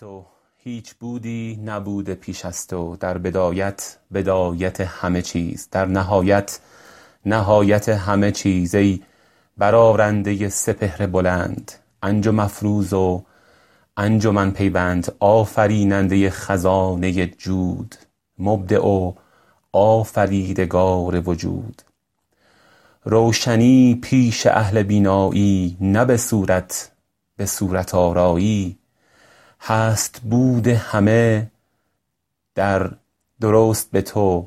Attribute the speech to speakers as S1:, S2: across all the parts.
S1: تو هیچ بودی نبوده پیش از تو در بدایت بدایت همه چیز. در نهایت نهایت همه چیز ای برآرنده سپهر بلند. انجم افروز و انجمن پیوند آفریننده خزانه جود. مبدع و آفریدگار وجود. روشنی پیش اهل بینایی نه به صورت به صورت آرایی. هست بود همه در درست به تو.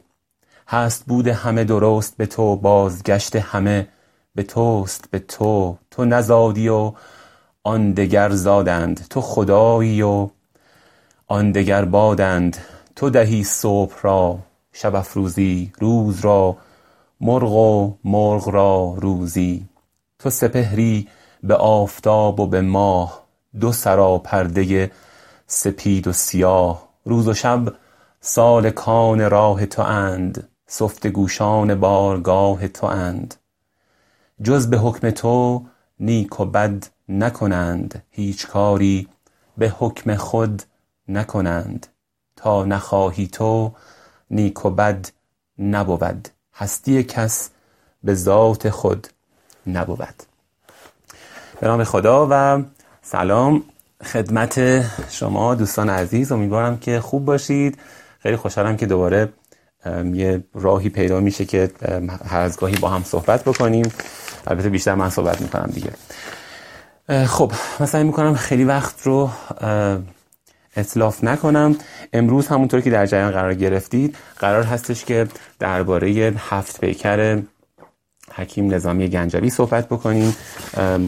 S1: هست بود همه درست به تو بازگشت همه به توست به تو. تو نزادی و آن دگر زادند. تو خدایی و آن دگر بادند. تو دهی صبح را شب افروزی روز را مرغ و مرغ را روزی. تو سپهری به آفتاب و به ماه دو سراپرده سپید و سیاه روز و شب سالکان راه تواند سفته گوشان بارگاه تواند. جز به حکم تو نیک و بد نکنند هیچ کاری به حکم خود نکنند. تا نخواهی تو نیک و بد نبود هستی کس به ذات خود نبود. به نام خدا و سلام. خدمت شما دوستان عزیز امیدوارم که خوب باشید. خیلی خوشحالم که دوباره یه راهی پیدا میشه که هر از گاهی با هم صحبت بکنیم. البته بیشتر من صحبت می‌کنم دیگه. خب سعی می‌کنم خیلی وقت رو اتلاف نکنم. امروز همونطور که در جریان قرار گرفتید قرار هستش که درباره هفت پیکر حکیم نظامی گنجوی صحبت بکنیم.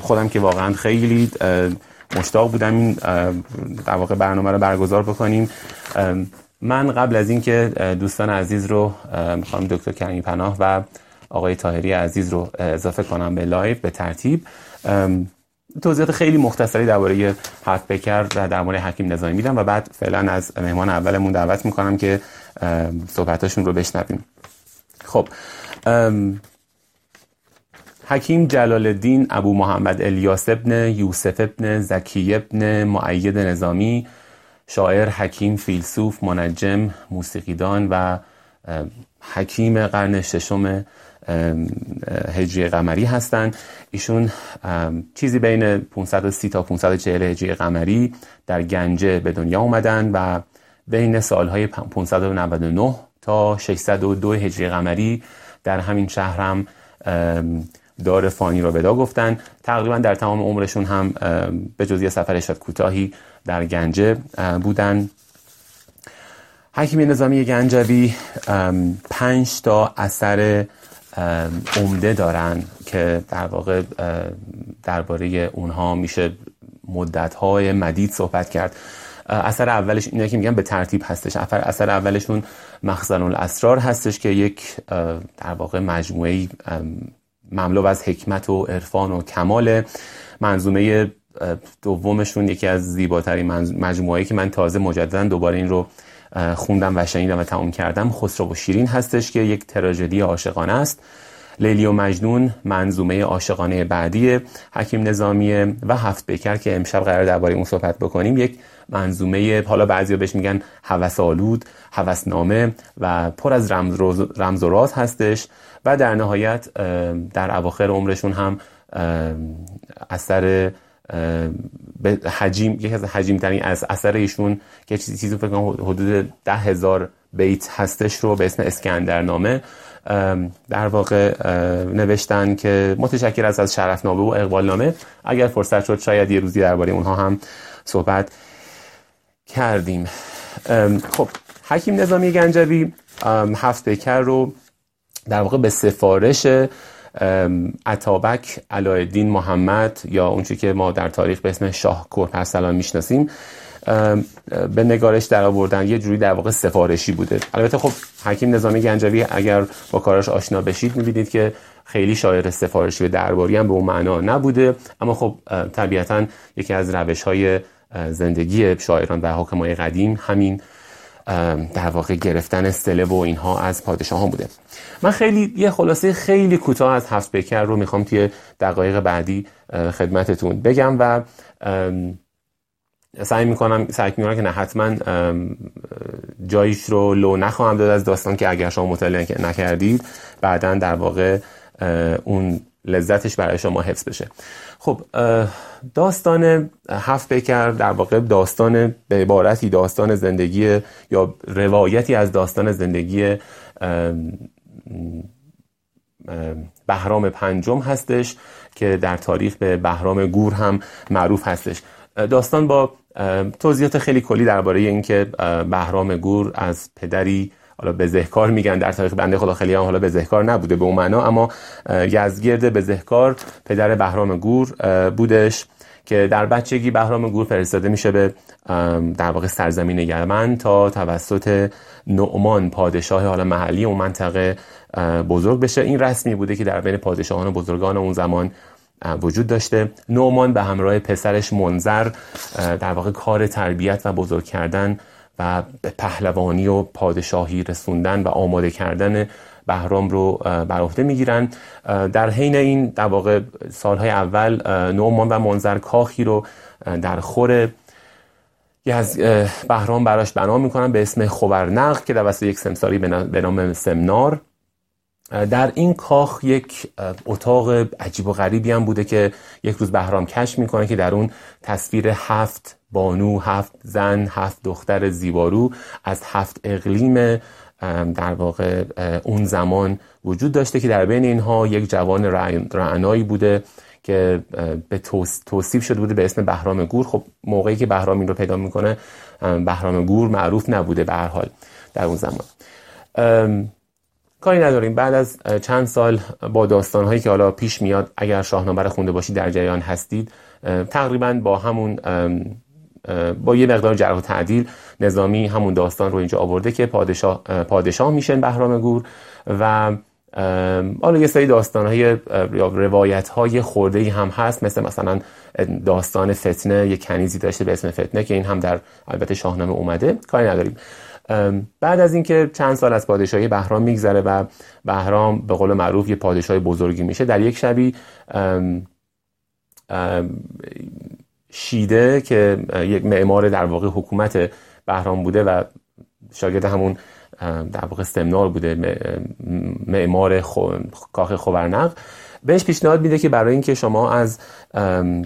S1: خودم که واقعا خیلی مشتاق بودم این در واقع برنامه رو برگزار بکنیم. من قبل از اینکه دوستان عزیز رو خانم دکتر کریمی پناه و آقای طاهری عزیز رو اضافه کنم به live به ترتیب. توضیحات خیلی مختصری درباره هفت بکر و درباره حکیم نظامی میدم و بعد فعلا از مهمان اولمون دعوت می‌کنم که صحبتاشون رو بشنویم. خب حکیم جلال الدین ابو محمد الیاس ابن یوسف ابن زکی ابن معید نظامی شاعر حکیم فیلسوف منجم موسیقیدان و حکیم قرن ششم هجری قمری هستند. ایشون چیزی بین 530 تا 540 هجری قمری در گنجه به دنیا اومدن و بین سالهای 599 تا 602 هجری قمری در همین شهر هم دار فانی را ودا گفتن. تقریبا در تمام عمرشون هم به جز یه سفر شد کوتاهی در گنجه بودن. حکیم نظامی گنجوی پنج تا اثر عمده دارن که در واقع درباره اونها میشه مدتهای مدید صحبت کرد. اثر اولش اینه که میگن به ترتیب هستش. اثر اولشون مخزن الاسرار هستش که یک در واقع مجموعه مملو از حکمت و عرفان و کمال منظومه دومشون یکی از زیباترین مجموعه که من تازه مجددا دوباره این رو خوندم و شنیدم و تمام کردم خسرو و شیرین هستش که یک تراژدی عاشقانه است. لیلی و مجنون منظومه عاشقانه بعدی حکیم نظامیه و هفت بکر که امشب قرار درباره اون صحبت بکنیم. یک منظومه حالا بعضیا بهش میگن هوس آلود هوسنامه و پر از رمز, رمز و راز هستش. و در نهایت در اواخر عمرشون هم اثر به حجیم یکی از حجیم ترین از اثر ایشون که چیزی چیزی فکر کنم حدود ده هزار بیت هستش رو به اسم اسکندرنامه در واقع نوشتن که متشکر از از شرفنامه و اقبالنامه. اگر فرصت شد شاید یه روزی درباره اونها هم صحبت کردیم. خب حکیم نظامی گنجوی هفت بکر رو در واقع به سفارش عطابک علایالدین محمد یا اونچه که ما در تاریخ به اسم شاه کرپرسلان می‌شناسیم به نگارش در آوردن یه جوری در واقع سفارشی بوده. البته خب حکیم نظامی گنجوی اگر با کاراش آشنا بشید می‌بینید که خیلی شاعر سفارشی و درباری هم به اون معنا نبوده. اما خب طبیعتا یکی از روش های زندگی شاعران و حکمای قدیم همین در واقع گرفتن سله و اینها از پادشاهان بوده. من خیلی یه خلاصه خیلی کوتاه از هفت بکر رو می‌خوام توی دقایق بعدی خدمتتون بگم و سعی می‌کنم سعی می‌کنم که نه حتما جایش رو لو نخواهم داد از داستان که اگر شما مطالعه نکردید بعدا در واقع اون لذتش برای شما حفظ بشه. خب داستان هفت بکر در واقع داستان به عبارتی داستان زندگی یا روایتی از داستان زندگی بهرام پنجم هستش که در تاریخ به بهرام گور هم معروف هستش. داستان با توضیحات خیلی کلی درباره اینکه بهرام گور از پدری حالا بزهکار میگن در تاریخ بنده خدا خیلی هم حالا بزهکار نبوده به اون معنا اما یزگرد بزهکار پدر بهرام گور بودش که در بچگی بهرام گور فرستاده میشه به در واقع سرزمین یمن تا توسط نعمان پادشاه حالا محلی اون منطقه بزرگ بشه. این رسمی بوده که در بین پادشاهان و بزرگان اون زمان وجود داشته. نعمان به همراه پسرش منظر در واقع کار تربیت و بزرگ کردن و به پهلوانی و پادشاهی رسوندن و آماده کردن بهرام رو بر عهده می‌گیرن در حین این در واقع سالهای اول نعمان و منظر کاخی رو در خور از بهرام براش بنا می‌کنن به اسم خبرنق که در وسط یک سمساری به نام سمنار. در این کاخ یک اتاق عجیب و غریبی هم بوده که یک روز بهرام کش می‌کنه که در اون تصویر هفت بانو هفت زن هفت دختر زیبارو از هفت اقلیم در واقع اون زمان وجود داشته که در بین اینها یک جوان رعنایی بوده که به توصیف شده بوده به اسم بهرام گور. خب موقعی که بهرام این رو پیدا می‌کنه بهرام گور معروف نبوده به هر حال در اون زمان. کاری نداریم. بعد از چند سال با داستانهایی که حالا پیش میاد اگر شاهنامه رو خونده باشید در جریان هستید تقریبا با همون با یه مقدار جرح و تعدیل نظامی همون داستان رو اینجا آورده که پادشاه, پادشاه میشن بهرام گور و حالا یه سری داستان های روایت های خورده هم هست. مثل مثلا داستان فتنه یه کنیزی داشته به اسم فتنه که این هم در البته شاهنامه اومده. کاری نداریم. بعد از اینکه چند سال از پادشاهی بهرام میگذره و بهرام به قول معروف یه پادشاه بزرگی میشه در یک شبی شیده که یک معمار در واقع حکومت بهرام بوده و شاگرد همون در واقع سمنار بوده معمار کاخ خبرنق بهش پیشنهاد میده که برای اینکه شما از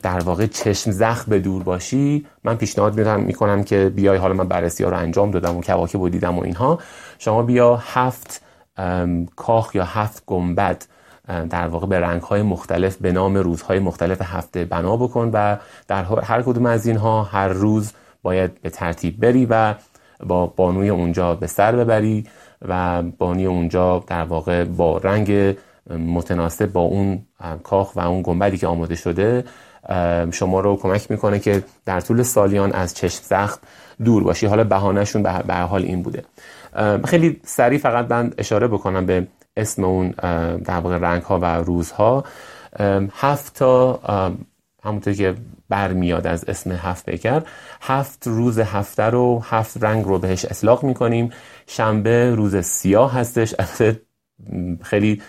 S1: در واقع چشم زخم به دور باشی من پیشنهاد میدم می‌کنم که بیای حالا من بررسی ها رو انجام دادم و کواکب و دیدم و اینها شما بیا هفت کاخ یا هفت گنبد در واقع به رنگ های مختلف به نام روزهای مختلف هفته بنا بکن و در هر کدوم از اینها هر روز باید به ترتیب بری و با بانوی اونجا به سر ببری و بانی اونجا در واقع با رنگ متناسب با اون کاخ و اون گنبدی که آماده شده شما رو کمک می‌کنه که در طول سالیان از چشم زخم دور باشی. حالا بهانهشون به حال این بوده. خیلی سریع فقط من اشاره بکنم به اسم اون در واقع رنگ ها و روزها. هفت تا همونطور که برمیاد از اسم هفت بکر هفت روز هفته رو هفت رنگ رو بهش اطلاق می‌کنیم. شنبه روز سیاه هستش. خیلی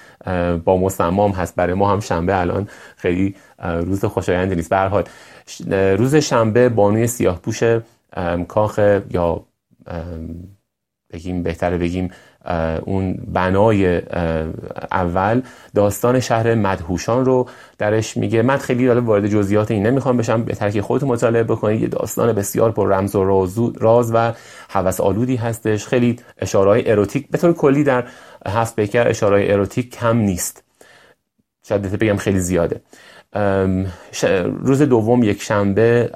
S1: با مصمم هست. برای ما هم شنبه الان خیلی روز خوشایندی نیست. به حال روز شنبه بانوی سیاه پوش کاخ یا بگیم بهتره بگیم اون بنای اول. داستان شهر مدهوشان رو درش میگه. من خیلی داره وارد جزئیات این نمی‌خوام بشم. بهتر که خودتون مطالعه بکنید یه داستان بسیار پر رمز و راز و هوس آلودی هستش. خیلی اشارهای اروتیک به طور کلی در هفت پیکر اشارهای اروتیک کم نیست. شاید بگم خیلی زیاده. روز دوم یک شنبه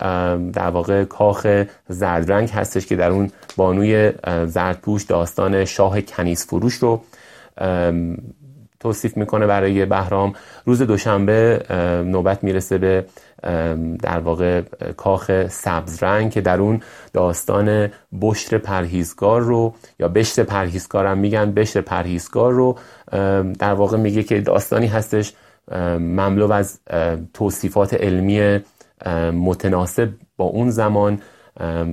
S1: در واقع کاخ زردرنگ هستش که در اون بانوی زردپوش داستان شاه کنیز فروش رو توصیف می‌کنه برای بهرام. روز دوشنبه نوبت می‌رسه به در واقع کاخ سبز رنگ که در اون داستان بشر پرهیزگار رو یا بشت پرهیزگار میگن بشت پرهیزگار رو در واقع میگه که داستانی هستش مملو از توصیفات علمی متناسب با اون زمان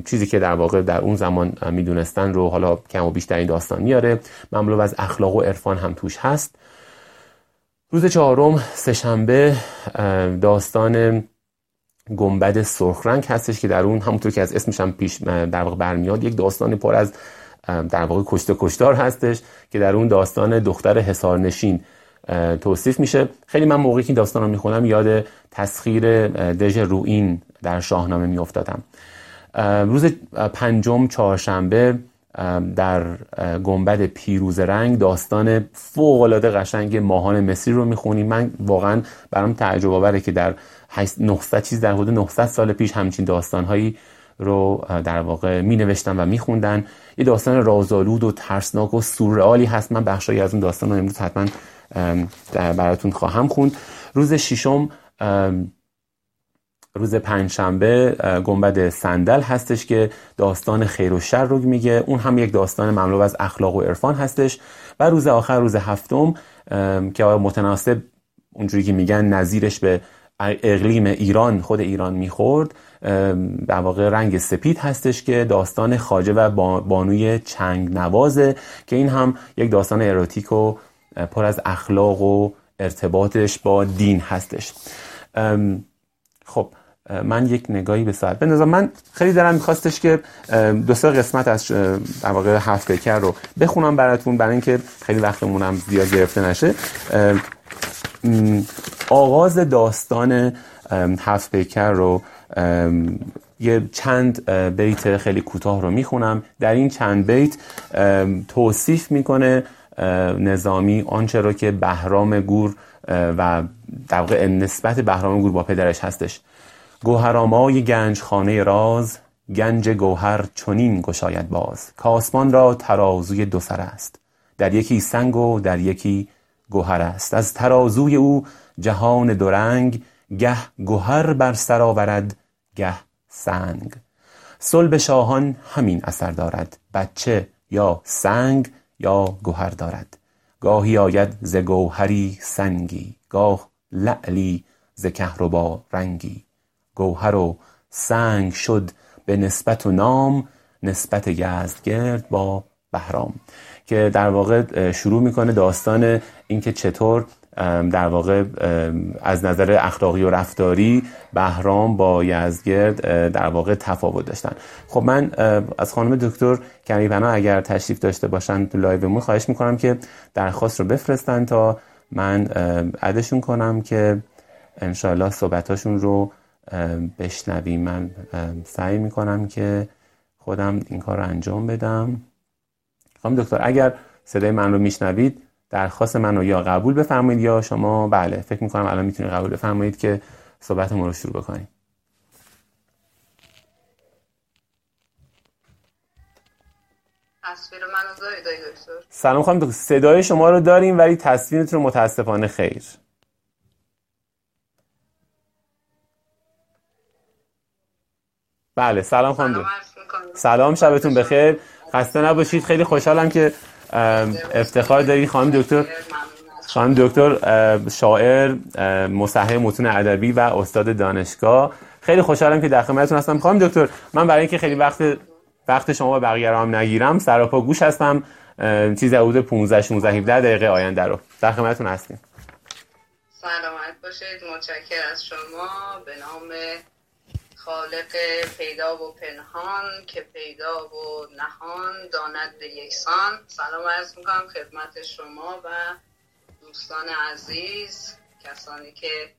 S1: چیزی که در واقع در اون زمان می‌دونستن رو حالا کم و بیشتر این داستان میاره. مملو از اخلاق و عرفان هم توش هست. روز چهارم سهشنبه داستان گنبد سرخ رنگ هستش که در اون همونطور که از اسمش هم پیش در واقع برمیاد یک داستان پر از در واقع کشته کشتار هستش که در اون داستان دختر حصارنشین توصیف میشه. خیلی من موقعی که این داستان رو می‌خونم یاد تسخیر دژ روئین در شاهنامه میافتادم. روز پنجم چهارشنبه در گنبد پیروز رنگ داستان فوق العاده قشنگ ماهان مصری رو می‌خونیم. من واقعا برام تعجب آوره که در 900 چیز در حدود 900 سال پیش همچین داستانهایی رو در واقع می نوشتن و می خوندن یه داستان رازآلود و ترسناک و سورئالی هست. من بخشایی از اون داستان رو امروز حتما براتون خواهم خوند. روز ششم روز پنجشنبه گنبد صندل هستش که داستان خیر و شر رو میگه. اون هم یک داستان مملو از اخلاق و عرفان هستش. و روز آخر روز هفتم که متناسب اونجوری که میگن نظیرش به اقلیم ایران خود ایران می‌خورد در واقع رنگ سپید هستش که داستان خاجه و بانوی چنگ نوازه که این هم یک داستان اروتیک و پر از اخلاق و ارتباطش با دین هستش. خب من یک نگاهی به ساعت بندازم. من خیلی دارم میخواستش که دو سه قسمت از در واقع هفت پیکر رو بخونم براتون برای اینکه خیلی وقتمونم زیاد گرفته نشه. آغاز داستان هفت پیکر رو یه چند بیت خیلی کوتاه رو می‌خونم. در این چند بیت توصیف می‌کنه نظامی آنچه رو که بهرام گور و در نسبت بهرام گور با پدرش هستش. گوهرامای گنج خانه راز گنج گوهر چنین گشاید باز. کاسمان را ترازوی دو سر است. در یکی سنگ و در یکی گوهر است. از ترازوی او جهان دورنگ گه گوهر بر سر آورد گه سنگ. صلب شاهان همین اثر دارد. بچه یا سنگ یا گوهر دارد. گاهی آید ز گوهری سنگی گاه لعلی ز کهربا رنگی. گوهر و سنگ شد به نسبت و نام نسبت یزدگرد با بهرام. که در واقع شروع می‌کنه داستان اینکه چطور در واقع از نظر اخلاقی و رفتاری بهرام با یزگرد در واقع تفاوت داشتن. خب من از خانم دکتر کمی پناه اگر تشریف داشته باشن تو لایومون خواهش می‌کنم که درخواست رو بفرستن تا من عدشون کنم که انشاءالله صحبتاشون رو بشنویم. من سعی می‌کنم که خودم این کار رو انجام بدم. خانم دکتر اگر صدای من رو میشنوید درخواست من رو یا قبول بفرمایید یا شما بله فکر می‌کنم الان می‌تونید قبول بفرمایید که صحبت ما رو شروع بکنیم.
S2: تصویر منو دارید دکتر؟
S1: سلام خانم دکتر صدای شما رو داریم ولی تصویرتون رو متاسفانه خیر. بله سلام خانم سلام شبتون بخیر. خسته نباشید. خیلی خوشحالم که افتخار دارید خانم دکتر خانم دکتر شاعر مصحح متون ادبی و استاد دانشگاه. خیلی خوشحالم که در خدمتتون هستم. خانم دکتر من برای اینکه خیلی وقت وقت شما و بقیه رو هم نگیرم سراپا گوش هستم. چیز حدود 15 16 17 دقیقه آینده رو در خدمتتون هستیم.
S2: سلامت باشید. متشکر از شما. به نام خالق پیدا و پنهان که پیدا و نهان داند به یکسان. سلام عرض می‌کنم خدمت شما و دوستان عزیز کسانی که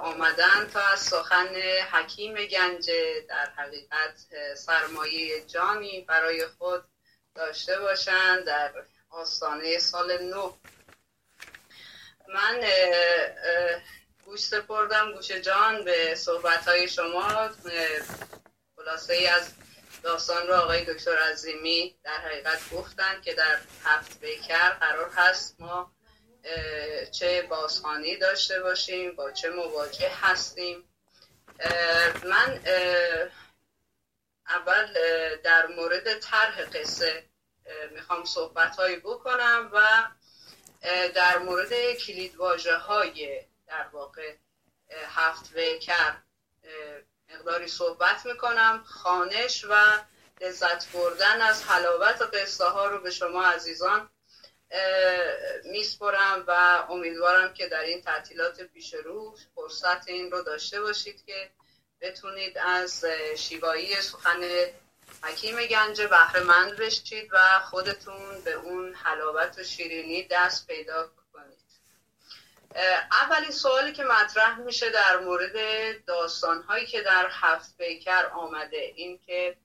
S2: آمدن تا از سخن حکیم گنجه در حقیقت سرمایه جانی برای خود داشته باشند در آستانه سال نو. من گوش سپردم گوش جان به صحبت های شما خلاصه ای از داستان رو آقای دکتر عظیمی در حقیقت گفتن که در هفت بیکر قرار هست ما چه بازخانی داشته باشیم با چه مواجه هستیم. من اول در مورد طرح قصه می‌خوام صحبت هایی بکنم و در مورد کلید های در واقع هفت ویکر مقداری صحبت می‌کنم خانش و لذت بردن از حلاوت و قصه ها رو به شما عزیزان میسپرم و امیدوارم که در این تعطیلات پیش رو فرصت این رو داشته باشید که بتونید از شیوایی سخن حکیم گنج بهره بشید و خودتون به اون حلاوت و شیرینی دست پیدا کنید اولین سوالی که مطرح میشه در مورد داستان هایی که در هفت پیکر آمده. این که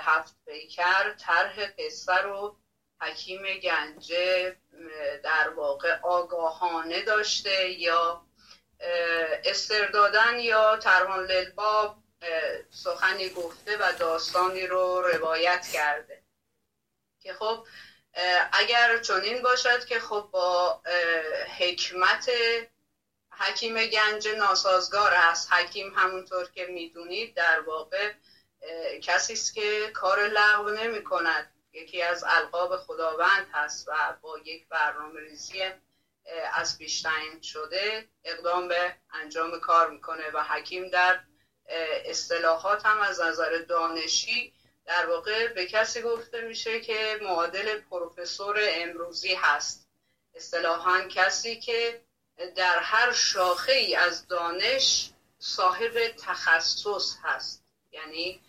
S2: هفت پیکر طرح قصه رو حکیم گنجه در واقع آگاهانه داشته یا استردادن یا ترهان للباب سخنی گفته و داستانی رو روایت کرده. که خب اگر چنین باشد که خب با حکمت حکیم گنج ناسازگار است. حکیم همونطور که می‌دونید در واقع کسی است که کار لغو نمی کند یکی از القاب خداوند هست و با یک برنامه ریزی از پیش شده اقدام به انجام کار می‌کنه و حکیم در اصطلاحات هم از نظر دانشی در واقع به کسی گفته میشه که معادل پروفسور امروزی هست. اصطلاحا کسی که در هر شاخه ای از دانش صاحب تخصص هست. یعنی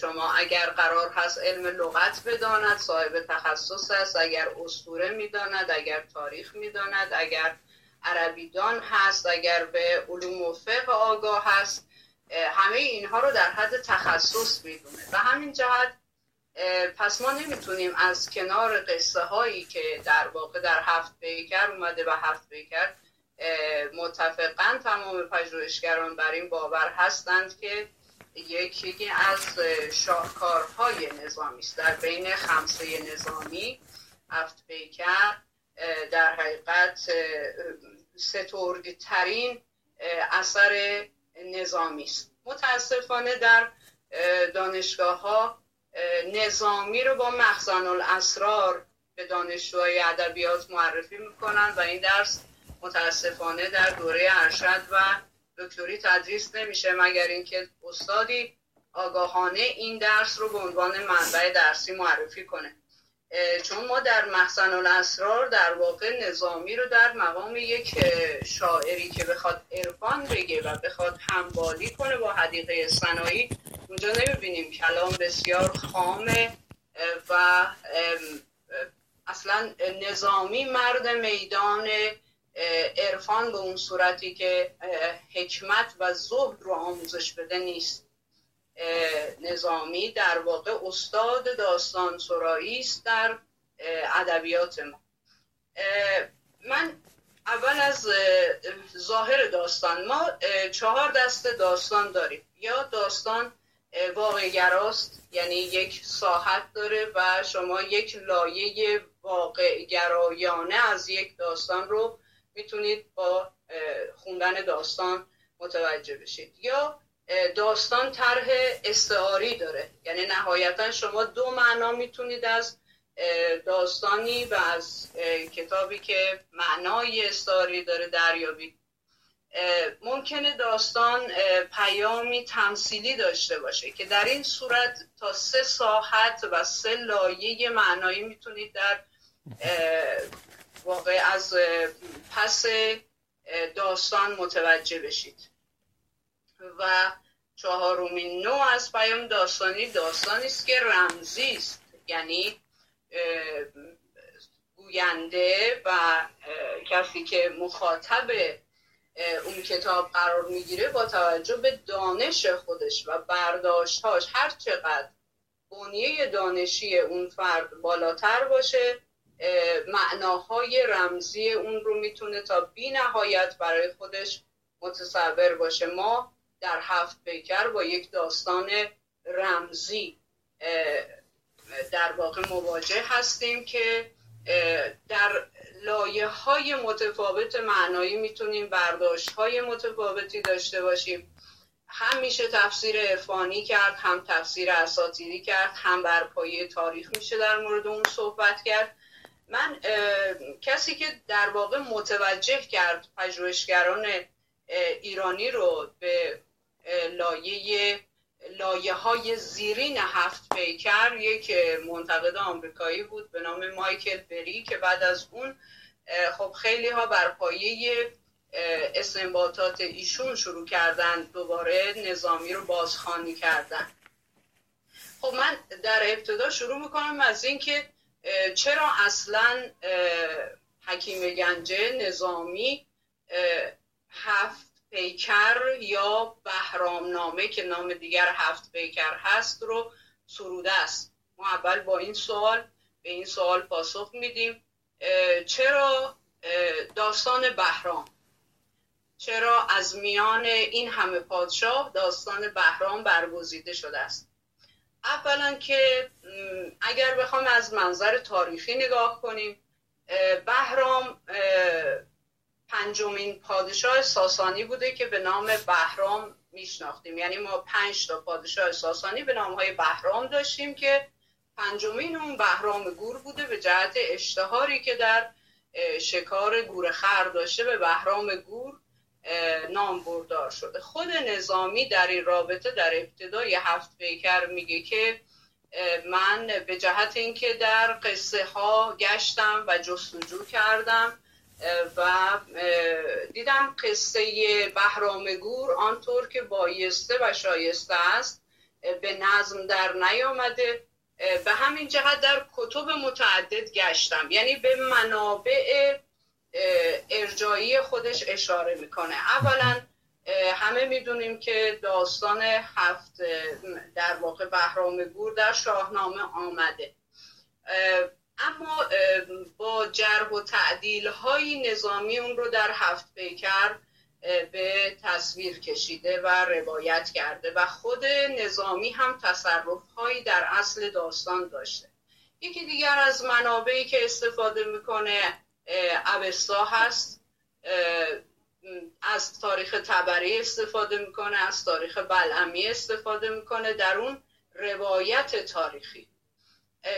S2: شما اگر قرار هست علم لغت بداند صاحب تخصص است. اگر اسطوره می‌داند اگر تاریخ می‌داند اگر عربیدان هست اگر به علوم و فقه آگاه هست. همه اینها رو در حد تخصص می‌دونه. و همین جهت پس ما نمی‌تونیم از کنار قصه هایی که در واقع در هفت پیکر اومده و هفت پیکر متفقا تمام پژوهشگران بر این باور هستند که یکی از شاهکارهای نظامی است. در بین خمسه نظامی هفت پیکر در حقیقت سترگ ترین اثر نظامی است متاسفانه در دانشگاه ها نظامی رو با مخزن الاسرار به دانشجوهای ادبیات معرفی می‌کنن و این درس متاسفانه در دوره ارشد و دکتری تدریس نمیشه مگر اینکه استادی آگاهانه این درس رو به عنوان منبع درسی معرفی کنه. چون ما در محسن الاسرار در واقع نظامی رو در مقام یک شاعری که بخواد عرفان بگه و بخواد همبالی کنه با حدیقه صنایی اونجا نمی‌بینیم. کلام بسیار خامه و اصلا نظامی مرد میدان عرفان به اون صورتی که حکمت و زهد رو آموزش بده نیست. نظامی در واقع استاد داستان سرایی است در ادبیات ما. من اول از ظاهر داستان ما چهار دست داستان داریم. یا داستان واقعگراست یعنی یک ساحت داره و شما یک لایه واقعگرایانه از یک داستان رو می‌تونید با خوندن داستان متوجه بشید. یا داستان طرح استعاری داره. یعنی نهایتا شما دو معنا می‌تونید از داستانی و از کتابی که معنای استعاری داره دریابید. ممکنه داستان پیامی تمثیلی داشته باشه که در این صورت تا سه ساحت و سه لایه معنایی می‌تونید در واقع از پس داستان متوجه بشید. و چهارمین نوع از پیام داستانی داستانی است که رمزی است. یعنی گوینده و کسی که مخاطب اون کتاب قرار می‌گیره با توجه به دانش خودش و برداشتهاش. هر چقدر بنیه دانشی اون فرد بالاتر باشه معناهای رمزی اون رو می‌تونه تا بی نهایت برای خودش متصور باشه. ما در هفت پیکر با یک داستان رمزی در واقع مواجه هستیم که در لایه های متفاوت معنایی می‌تونیم برداشت های متفاوتی داشته باشیم. هم میشه تفسیر عرفانی کرد هم تفسیر اساتیری کرد هم بر پایه تاریخ میشه در مورد اون صحبت کرد. من کسی که در واقع متوجه کرد پژوهشگران ایرانی رو به لایه لایه های زیرین هفت پیکر یک منتقد آمریکایی بود به نام مایکل بری که بعد از اون خب خیلی ها بر پایه استنباطات ایشون شروع کردن دوباره نظامی رو بازخوانی کردن. خب من در ابتدا شروع می‌کنم از اینکه چرا اصلا حکیم گنجه نظامی هفت پیکر یا بهرام نامه که نام دیگر هفت پیکر هست رو سروده است. ما اول با این سوال به این سوال پاسخ میدیم. چرا داستان بهرام؟ چرا از میان این همه پادشاه داستان بهرام برگزیده شده است؟ اولا که اگر بخوام از منظر تاریخی نگاه کنیم بهرام پنجمین پادشاه ساسانی بوده که به نام بهرام میشناختیم. یعنی ما پنج تا پادشاه ساسانی به نام های بهرام داشتیم که پنجمین اون بهرام گور بوده به جهت اشتهاری که در شکار گور خر داشته به بهرام گور نام بردار شده. خود نظامی در این رابطه در ابتدای هفت پیکر میگه که من به جهت اینکه در قصه ها گشتم و جستجو کردم و دیدم قصه بهرام گور آنطور که بایسته و شایسته است به نظم در نیامده. به همین جهت در کتب متعدد گشتم. یعنی به منابع ارجایی خودش اشاره می‌کنه. اولا همه می‌دونیم که داستان هفت در واقع بهرام گور در شاهنامه آمده. اما با جرح و تعدیل های نظامی اون رو در هفت پیکر به تصویر کشیده و روایت کرده و خود نظامی هم تصرف هایی در اصل داستان داشته. یکی دیگر از منابعی که استفاده می‌کنه اوستا هست. از تاریخ تبری استفاده می‌کنه از تاریخ بلعمی استفاده می‌کنه. در اون روایت تاریخی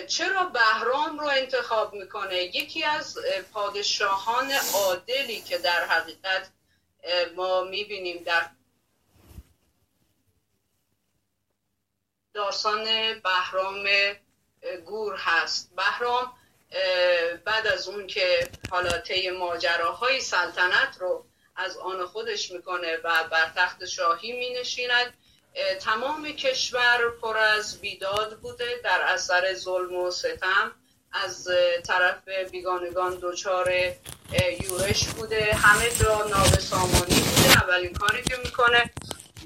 S2: چرا بهرام رو انتخاب می‌کنه؟ یکی از پادشاهان عادلی که در حقیقت ما می‌بینیم در داستان بهرام گور هست. بهرام بعد از اون که حالا طی ماجراهای سلطنت رو از آن خودش می‌کنه و بر تخت شاهی مینشیند تمام کشور پر از بیداد بوده در اثر ظلم و ستم. از طرف بیگانگان دچار یورش بوده. همه جا نابسامانی بوده. اولین کاری که می‌کنه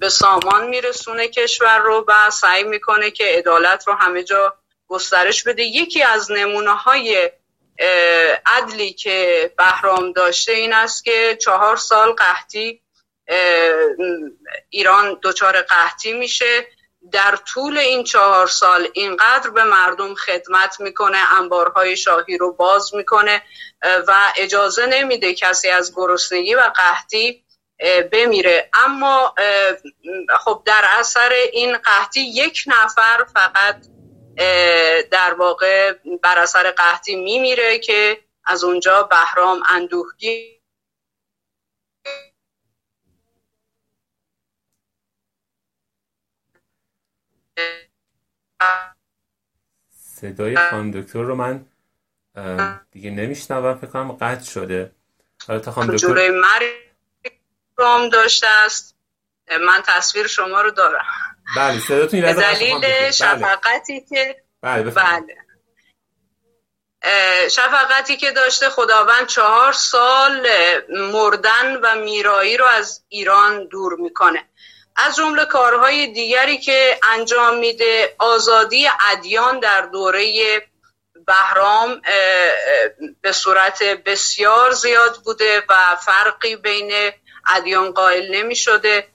S2: به سامان میرسونه کشور رو و سعی می‌کنه که عدالت رو همه جا گسترش بده. یکی از نمونه های عدلی که بهرام داشته این است که چهار سال قحطی ایران دچار قحطی میشه. در طول این چهار سال اینقدر به مردم خدمت می‌کنه انبارهای شاهی رو باز می‌کنه و اجازه نمیده کسی از گرسنگی و قحطی بمیره. اما خب در اثر این قحطی یک نفر فقط در واقع بر اثر قحطی میمیره که از اونجا بهرام اندوهگی
S1: صدای خانم دکتر رو من دیگه نمیشنوم فکر کنم قطع شده. حالا تا خانم
S2: دکتر مرگ داشته است. من تصویر شما رو دارم.
S1: بله صداتون
S2: دلیل بله. شفقتی که
S1: بله, بله.
S2: شفقتی که داشته خداوند چهار سال مردن و میرایی رو از ایران دور می‌کنه. از جمله کارهای دیگری که انجام میده آزادی ادیان در دوره بهرام به صورت بسیار زیاد بوده و فرقی بین ادیان قائل نمی شده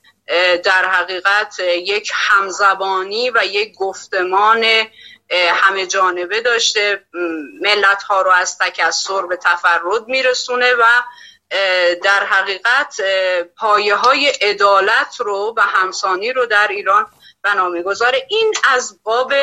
S2: در حقیقت یک همزبانی و یک گفتمان همه جانبه داشته. ملت ها رو از تکسر به تفرد میرسونه و در حقیقت پایه های عدالت رو و همسانی رو در ایران بنا می‌گذاره. این از باب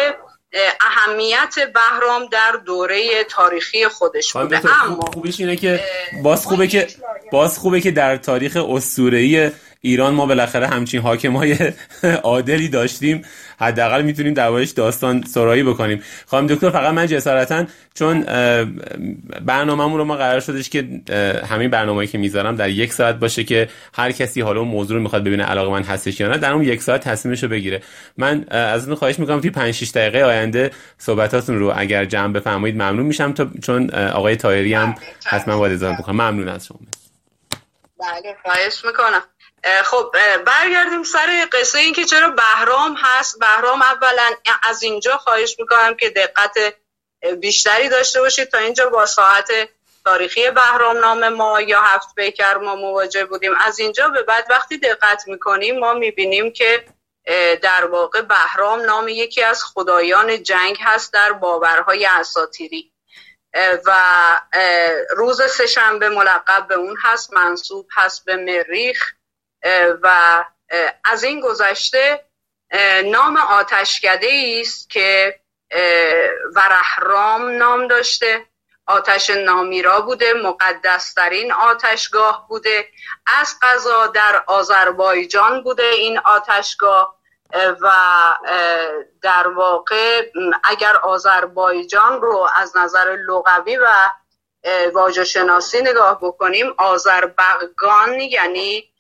S2: اهمیت بهرام در دوره تاریخی خودش بوده.
S1: اما خوبیش اینه که باز خوبه که باز خوبه که در تاریخ اسطوره‌ای ایران ما بالاخره همچین حاکمای عادلی داشتیم. حداقل می‌تونیم دربارش داستان سرایی بکنیم. خانم دکتر فقط من جسارتا چون برنامه‌مون رو ما قرار شدش که همین برنامه‌ای که می‌ذارم در یک ساعت باشه که هر کسی حالا اون موضوع رو می‌خواد ببینه علاقه من هستش یا نه در اون یک ساعت تصمیمش رو بگیره. من از اون خواهش می‌کنم توی 5 6 دقیقه آینده صحبتاتون رو اگر جمع بفرمایید ممنون میشم. تا چون آقای تایری هم بله، حتما اظهار بکنم. ممنون از شما.
S2: بله خواهش می‌کنم. خب برگردیم سر قصه این که چرا بهرام هست. بهرام اولا از اینجا خواهش می‌کنم که دقت بیشتری داشته باشید تا اینجا با ساعت تاریخی بهرام نام ما یا هفت پیکر ما مواجه بودیم. از اینجا به بعد وقتی دقت می‌کنیم ما می‌بینیم که در واقع بهرام نام یکی از خدایان جنگ هست در باورهای اساتیری و روز سهشنبه ملقب به اون هست منصوب هست به مریخ. و از این گذشته نام آتشکده است که ورحرام نام داشته. آتش نامیرا بوده مقدسترین آتشگاه بوده. از قضا در آذربایجان بوده این آتشگاه و در واقع اگر آذربایجان رو از نظر لغوی و واجه شناسی نگاه بکنیم آذربغان یعنی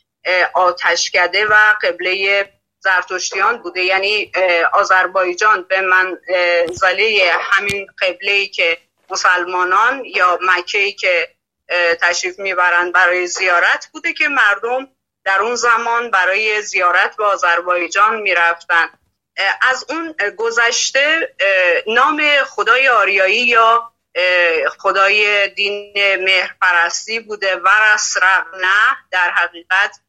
S2: آتشکده و قبله زرتشتیان بوده. یعنی آذربایجان به منزله همین قبله که مسلمانان یا مکه که تشریف می‌برند برای زیارت بوده که مردم در اون زمان برای زیارت به آذربایجان می‌رفتن. از اون گذشته نام خدای آریایی یا خدای دین مهرپرستی بوده. ورس رقنه در حقیقت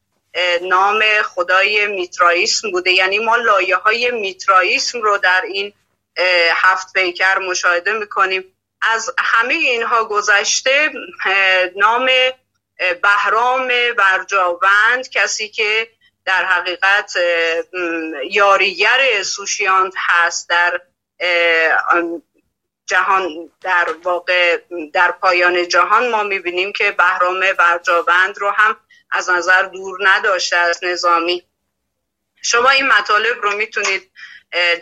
S2: نام خدای میترائیسم بوده. یعنی ما لایه های میترائیسم رو در این هفت پیکر مشاهده می‌کنیم. از همه اینها گذشته نام بهرام برجاوند کسی که در حقیقت یاریگر سوشیانت هست در جهان در واقع در پایان جهان ما می‌بینیم که بهرام برجاوند رو هم از نظر دور نداشته از نظامی. شما این مطالب رو می‌تونید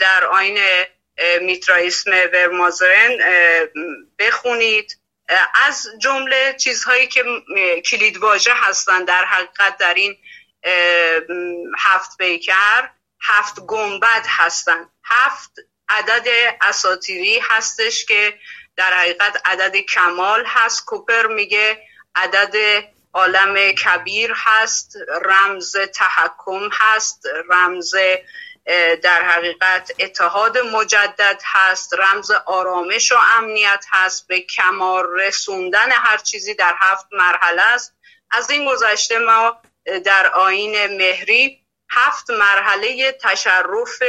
S2: در آین میترائیسم ورمازرن بخونید. از جمله چیزهایی که کلیدواژه هستند در حقیقت در این هفت بیکر هفت گنبد هستند هفت عدد اساتیری هستش که در حقیقت عدد کمال هست. کوپر میگه عدد عالم کبیر هست رمز تحکم هست رمز در حقیقت اتحاد مجدد هست رمز آرامش و امنیت هست به کمال رسوندن هر چیزی در هفت مرحله است. از این گذشته ما در آین مهری هفت مرحله تشرف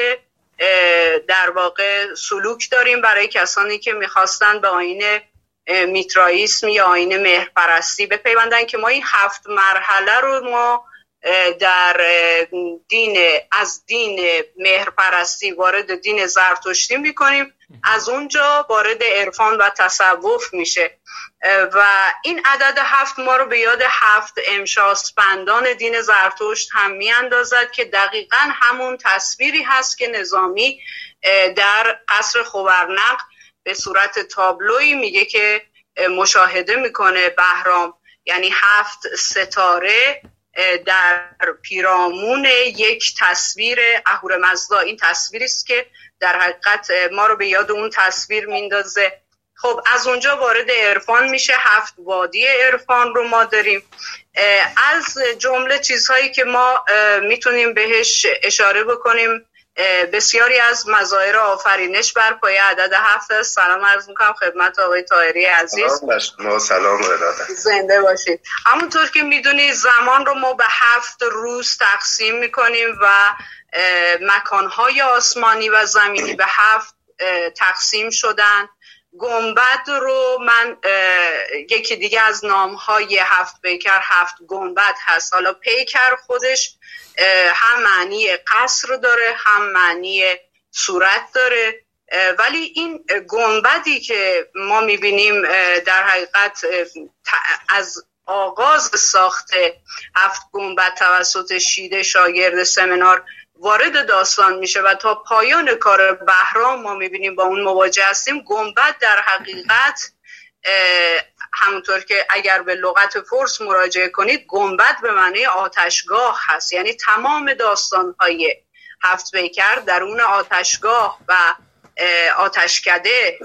S2: در واقع سلوک داریم برای کسانی که می‌خواستن به آین میترائیسم یا آین مهرپرستی بپیوندن که ما این هفت مرحله رو ما در دین از دین مهرپرستی وارد دین زرتشتی می‌کنیم. از اونجا وارد عرفان و تصوف میشه. و این عدد هفت ما رو به یاد هفت امشاسپندان دین زرتشت هم میاندازد که دقیقا همون تصویری هست که نظامی در قصر خوبرنق به صورت تابلوی میگه که مشاهده می‌کنه بهرام. یعنی هفت ستاره در پیرامون یک تصویر اهورمزدا این تصویری است که در حقیقت ما رو به یاد اون تصویر میندازه. خب از اونجا وارد عرفان میشه. هفت وادی عرفان رو ما داریم. از جمله چیزهایی که ما می‌تونیم بهش اشاره بکنیم. بسیاری از مظاهر آفرینش بر پایه عدد هفت. سلام عرض می‌کنم خدمت آقای تایری عزیز.
S3: سلام
S2: زنده باشید. همونطور که می‌دونید زمان رو ما به هفت روز تقسیم می‌کنیم و مکانهای آسمانی و زمینی به هفت تقسیم شدن. گنبد رو من یکی دیگه از نام های هفت پیکر هفت گنبد هست. حالا پیکر خودش هم معنی قصر داره هم معنی صورت داره. ولی این گنبدی که ما می‌بینیم در حقیقت از آغاز ساخت هفت گنبد توسط شیده شاگرد سمینار وارد داستان میشه و تا پایان کار بهرام ما می‌بینیم با اون مواجه هستیم گنبد در حقیقت همونطور که اگر به لغت فرس مراجعه کنید گنبد به معنی آتشگاه هست. یعنی تمام داستانهای هفت پیکر درون آتشگاه و آتشکده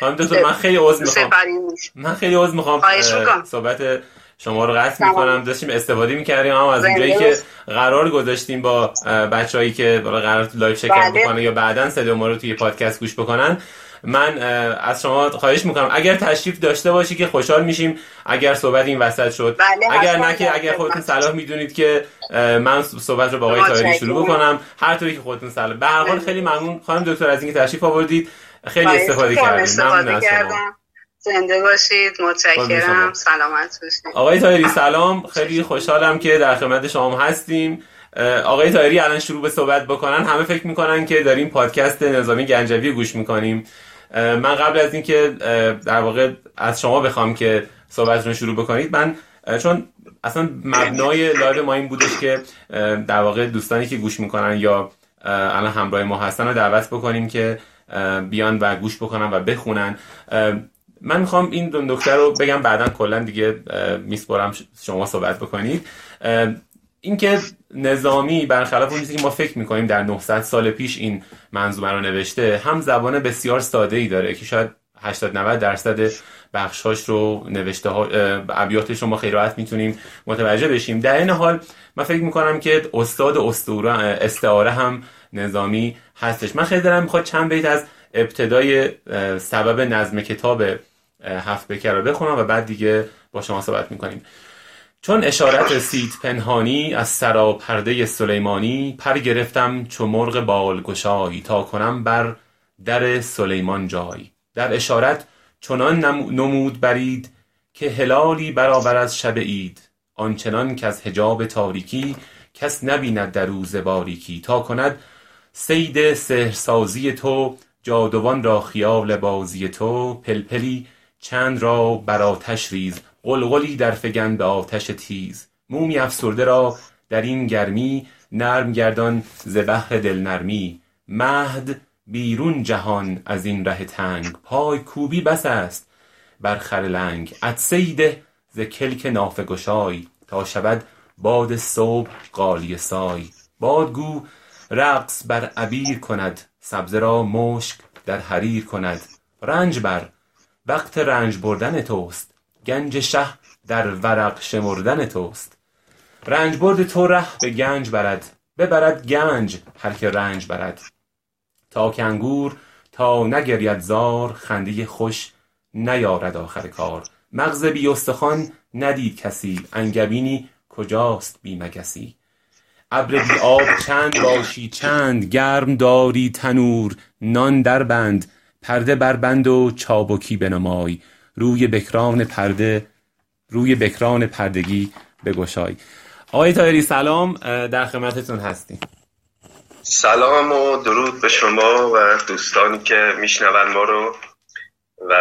S1: خانم دکتر من خیلی عذر می‌خوام. من خیلی عذر می‌خوام صحبت شما رو قطع می‌کنم. داشتیم استفاده می‌کردیم اما از اونجایی که قرار گذاشتیم با بچههایی که قرار تو live شرکت بله. بکنن یا بعدا صدا ما رو توی پادکست گوش بکنن من از شما خواهش می‌کنم. اگر تشریف داشته باشی که خوشحال میشیم. اگر صحبت این وسط شد. بله اگر نه که اگر خودتون صلاح می‌دونید که من صحبت رو با آقای تاریخی شروع بکنم. هر طوری که خودتون صلاح. به هر حال خیلی ممنون. خانم دکتر از اینکه تشریف آوردید. خیلی استفاده کردیم. ممنون از شما.
S2: زنده باشید. متشکرم. سلامت باشید.
S1: آقای تایری سلام. خیلی خوشحالم که در خدمت شما هستیم. آقای تایری الان شروع به صحبت بکنن. همه فکر می‌کنن که داریم پادکست نظامی گنجوی گوش می‌کنیم. من قبل از اینکه در واقع از شما بخوام که صحبت رو شروع بکنید من چون اصلا مبنای live ما این بودش که در واقع دوستانی که گوش می‌کنن یا الان همراه ما هستن رو دعوت بکنیم که بیان و گوش بکنن و بخونن. من می‌خوام این دو نکته رو بگم بعدا کلا دیگه میسپرم شما صحبت بکنید. اینکه نظامی برخلاف اون که ما فکر می‌کنیم در 900 سال پیش این منظومه رو نوشته هم زبان بسیار ساده ای داره که شاید 80 90 درصد بخشاش رو نوشته ها ابیاتش رو ما خیلی راحت می‌تونیم متوجه بشیم. در این حال من فکر می‌کنم که استاد استعاره هم نظامی هستش. من خیلی دارم می‌خواد چند بیت از ابتدای سبب نظم کتاب هفت بکر رو بخونم و بعد دیگه با شما صحبت می‌کنیم. چون اشارت سیت پنهانی از سرا پرده سلیمانی پر گرفتم چو مرغ تا کنم بر در سلیمان جای. در اشارت چنان نمود برید که هلالی برآر از شب عید آنچنان که از حجاب تاریکی کس نبیند در روز باریکی. تا کند صید سحرسازی تو جادوان را خیال بازی تو پلپلی چند را بر آتش ریز غلغلی در فکن به آتش تیز. مومی افسرده را در این گرمی نرم گردان ز بحر دل نرمی مهد بیرون جهان از این ره تنگ. پای کوبی بس است بر خر لنگ. عدسه ز کلک نافه گشای تا شود باد صبح قالی سای. بادگو رقص بر عبیر کند سبزه را مشک در حریر کند. رنج بر وقت رنج بردن توست. گنج شه در ورق شمردن توست. رنج برد تو ره به گنج برد. ببرد گنج هر که رنج برد. تا کنگور تا نگرید زار خنده خوش نیارد آخر کار. مغز بی استخوان ندید کسی. انگبینی کجاست بی مگسی؟ ابر بی آب چند باشی چند گرم داری تنور. نان در بند پرده بر بند و چابکی بنمای. روی بکران پرده روی بکران پردگی بگشای. آقای تایری سلام در خدمتتون هستیم.
S3: سلام و درود به شما و دوستانی که میشنون ما رو و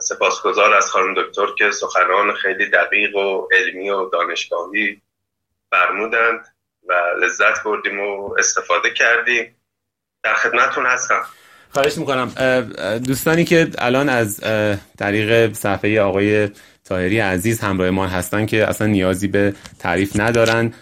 S3: سپاسگزار از خانم دکتر که سخنان خیلی دقیق و علمی و دانشگاهی فرمودند و لذت بردیم و استفاده کردیم. در خدمتون هستم.
S1: خواهش می‌کنم. دوستانی که الان از طریق صفحه آقای تاهری عزیز همراه ما هستن که اصلا نیازی به تعریف ندارن.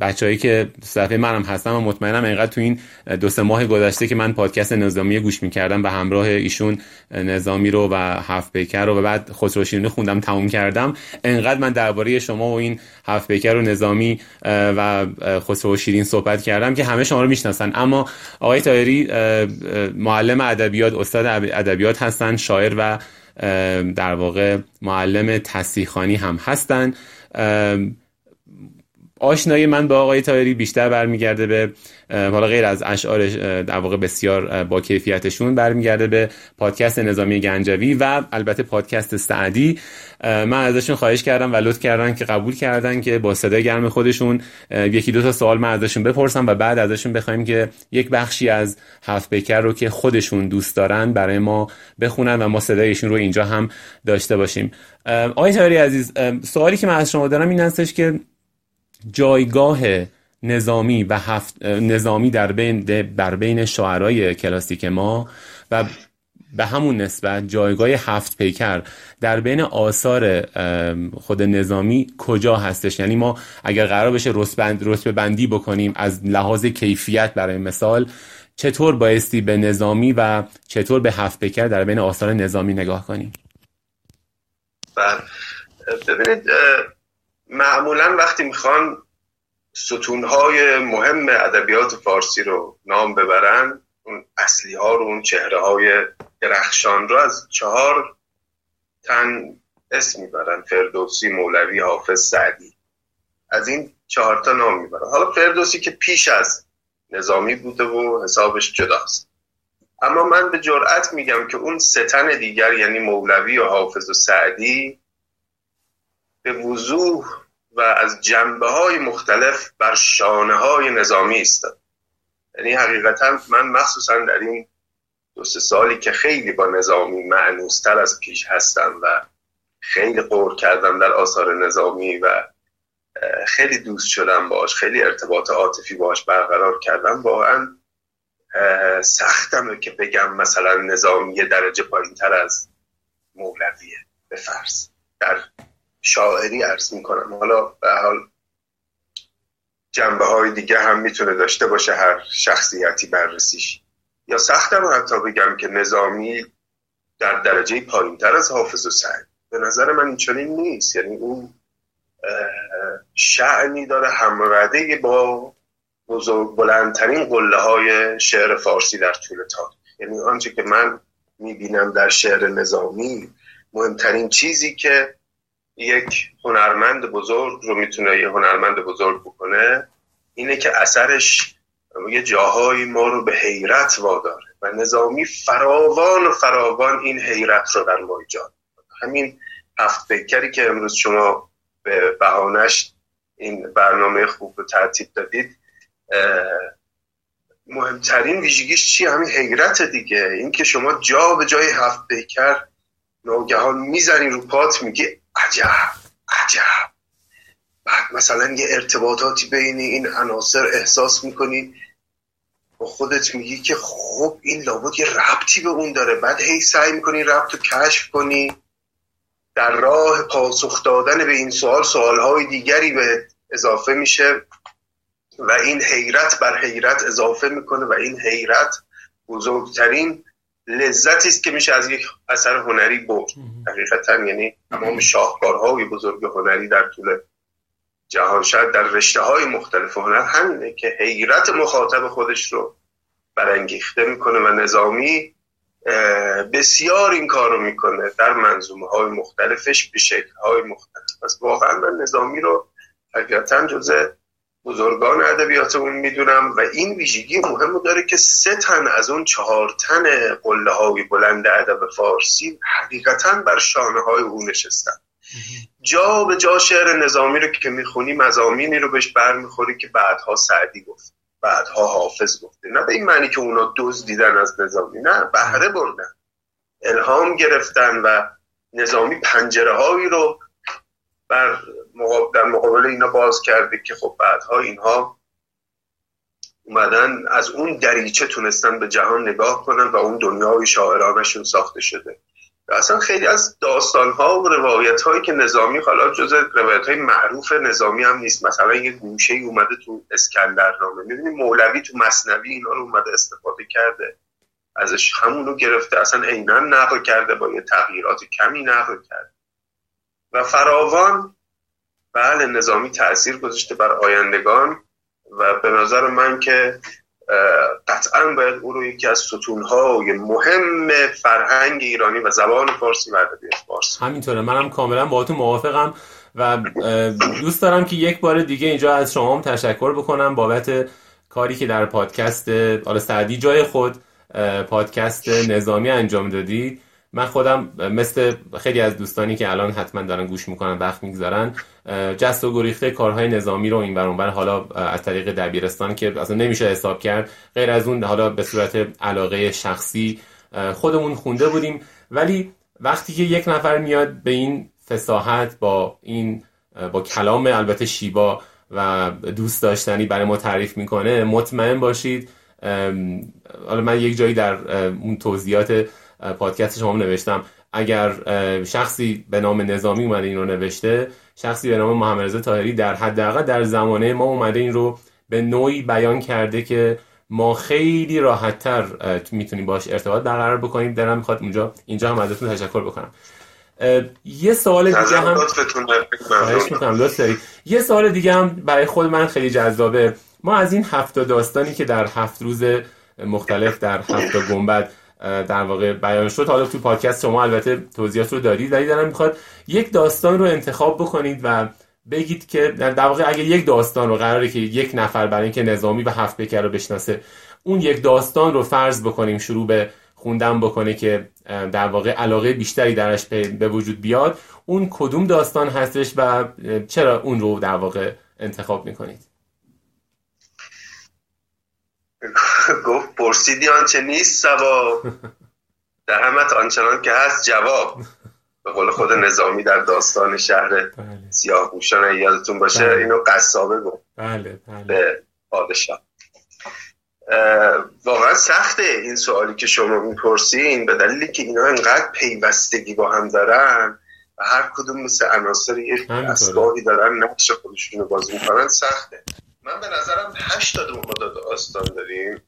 S1: بچههایی که صفحه منم هستم و مطمئنم اینقدر تو این دو سه ماه گذشته که من پادکست نظامی گوش می‌کردم به همراه ایشون نظامی رو و هفت پیکر رو و بعد خسرو خوندم تموم کردم. انقدر من درباره شما و این هفت پیکر و نظامی و خسرو شیرین صحبت کردم که همه شما رو می‌شناسن. اما آقای تایری معلم ادبیات استاد ادبیات هستن شاعر و در واقع معلم تصیحانی هم هستن. آشنایی من با آقای تایری بیشتر برمیگرده به حالا غیر از اشعار در واقع بسیار با کیفیتشون برمیگرده به پادکست نظامی گنجوی و البته پادکست سعدی. من ازشون خواهش کردم و لطف کردن که قبول کردن که با صدای گرم خودشون یکی دو تا سوال من ازشون بپرسم و بعد ازشون بخوایم که یک بخشی از هفت پیکر رو که خودشون دوست دارن برای ما بخونن و ما صدایشون رو اینجا هم داشته باشیم. آقای تایری عزیز سوالی که من از شما دارم این هستش که جایگاه نظامی و هفت نظامی در بین در بین شاعرای کلاسیک ما و به همون نسبت جایگاه هفت پیکر در بین آثار خود نظامی کجا هستش؟ یعنی ما اگر قرار بشه رتبه بندی بکنیم از لحاظ کیفیت برای مثال چطور بایستی به نظامی و چطور به هفت پیکر در بین آثار نظامی نگاه کنیم؟
S3: بله. ببینید معمولا وقتی می‌خوان ستونهای مهم ادبیات فارسی رو نام ببرن اون اصلی ها رو اون چهره های درخشان رو از چهار تن اسم می‌برن. فردوسی مولوی حافظ سعدی. از این چهار تا نام می‌برن. حالا فردوسی که پیش از نظامی بوده و حسابش جداست. اما من به جرأت میگم که اون ستن دیگر یعنی مولوی و حافظ و سعدی به وضوح و از جنبه های مختلف بر شانه های نظامی است یعنی حقیقتا من مخصوصا در این دو سه سالی که خیلی با نظامی معنوستر از پیش هستم و خیلی قور کردم در آثار نظامی و خیلی دوست شدم باش خیلی ارتباط عاطفی باش برقرار کردم واقعا سختمه که بگم مثلا نظامی درجه پایین تر از مولویه به فرض. در شاعری عرض می‌کنم. حالا به حال جنبه های دیگه هم می‌تونه داشته باشه هر شخصیتی بررسیش. یا سختم حتی بگم که نظامی در درجه پایین تر از حافظ و سعد به نظر من این نیست. یعنی اون شعنی داره همرده با بزرگ بلندترین قله های شعر فارسی در طول تاریخ. یعنی آنچه که من می‌بینم در شعر نظامی مهمترین چیزی که یک هنرمند بزرگ رو می‌تونه یه هنرمند بزرگ بکنه اینه که اثرش یه جاهایی ما رو به حیرت واداره و نظامی فراوان و فراوان این حیرت رو در ما ایجاد همین هفت پیکری که امروز شما به بهانش این برنامه خوب رو ترتیب دادید مهمترین ویژگیش چی؟ همین حیرت دیگه. اینکه شما جا به جای هفت پیکر ناگهان می‌زنی رو پات میگی عجب عجب. بعد مثلا یه ارتباطاتی بین این عناصر احساس می‌کنی با خودت میگی که خب این لابد یه ربطی به اون داره. بعد هی سعی می‌کنی ربط رو کشف کنی. در راه پاسخ دادن به این سوال سوالهای دیگری به اضافه میشه و این حیرت بر حیرت اضافه می‌کنه و این حیرت بزرگترین لذتی است که میشه از یک اثر هنری برد. حقیقتا یعنی تمام شاهکارهای بزرگ هنری در طول جهان شاید در رشته های مختلف هنر همینه که حیرت مخاطب خودش رو برانگیخته می‌کنه و نظامی بسیار این کار رو می‌کنه در منظومه های مختلفش به شکل های مختلف. پس واقعا من نظامی رو حقیقتا جزء بزرگان ادبیاتمون می‌دونم و این ویژگی مهم داره که سه تن از اون چهار تن قله های بلند ادب فارسی حقیقتا بر شانه های او نشستن. جا به جا شعر نظامی رو که می‌خونی مزامینی رو بهش برمیخوری که بعدها سعدی گفت بعدها حافظ گفته. نه به این معنی که اونا دوز دیدن از نظامی نه بهره بردن. الهام گرفتن و نظامی پنجره هایی رو بر در مقابل اینا باز کرده که خب بعدها اینها اومدن از اون دریچه تونستن به جهان نگاه کنن و اون دنیای شاعرانشون ساخته شده. اصلا خیلی از داستان ها و روایت هایی که نظامی حالا جز روایت های معروف نظامی هم نیست. مثلا یه گوشه اومده تو اسکندرنامه. می‌بینی مولوی تو مصنوی اینا رو اومده استفاده کرده. ازش همون رو گرفته. اصلا عینا نقل کرده با یه تغییرات کمی نقل کرده. و فراوان بله نظامی تاثیر گذاشته بر آیندگان و به نظر من که قطعا باید او رو یکی از ستونهای مهم فرهنگ ایرانی و زبان فارسی و ادبیات فارسی.
S1: همینطوره. منم کاملا باهاتون موافقم و دوست دارم که یک بار دیگه اینجا از شما هم تشکر بکنم بابت کاری که در پادکست آل سعدی جای خود پادکست نظامی انجام دادید من خودم مثل خیلی از دوستانی که الان حتما دارن گوش می‌کنن وقت می‌گذارن جست و گریخته کارهای نظامی رو این برانبر حالا از طریق دبیرستان که اصلا نمیشه حساب کرد غیر از اون حالا به صورت علاقه شخصی خودمون خونده بودیم. ولی وقتی که یک نفر میاد به این فساحت با این با کلام البته شیبا و دوست داشتنی برای ما تعریف می‌کنه مطمئن باشید حالا من یک جایی در اون توضیحات پادکست شما نوشتم. اگر شخصی به نام نظامی اومده این رو نوشته شخصی به نام محمد رضا طاهری در حداقل در زمانه ما اومده این رو به نوعی بیان کرده که ما خیلی راحتتر می‌تونیم باش ارتباط برقرار بکنیم. دارم می‌خواد اونجا اینجا هم ازتون تشکر بکنم. یه سوال دیگه هم یه سوال دیگه هم برای خود من خیلی جذابه. ما از این هفت داستانی که در هفت روز مختلف در هفت گنبد در واقع بیان شد. حالا تو پادکست شما البته توضیحات رو دارید ولی دارم می‌خواد یک داستان رو انتخاب بکنید و بگید که در واقع اگه یک داستان رو قراره که یک نفر برای اینکه نظامی و هفت بکر رو بشناسه اون یک داستان رو فرض بکنیم شروع به خوندن بکنه که در واقع علاقه بیشتری درش به وجود بیاد اون کدوم داستان هستش و چرا اون رو در واقع انتخاب می‌کنید؟
S3: گفت پرسیدی آنچه نیست سوا همت آنچنان که هست جواب. به قول خود نظامی در داستان شهر بله. سیاه بوشان یادتون باشه بله. اینو قصابه گفت.
S1: بله بله.
S3: به پادشاه. واقعا سخته این سوالی که شما می‌پرسین به دلیلی که اینا انقدر پیوستگی با هم دارن و هر کدوم مثل عناصر یه اسبابی دارن نقش خودشون رو بازی می‌کنن سخته. من به نظرم هشت تا مداد آستان داریم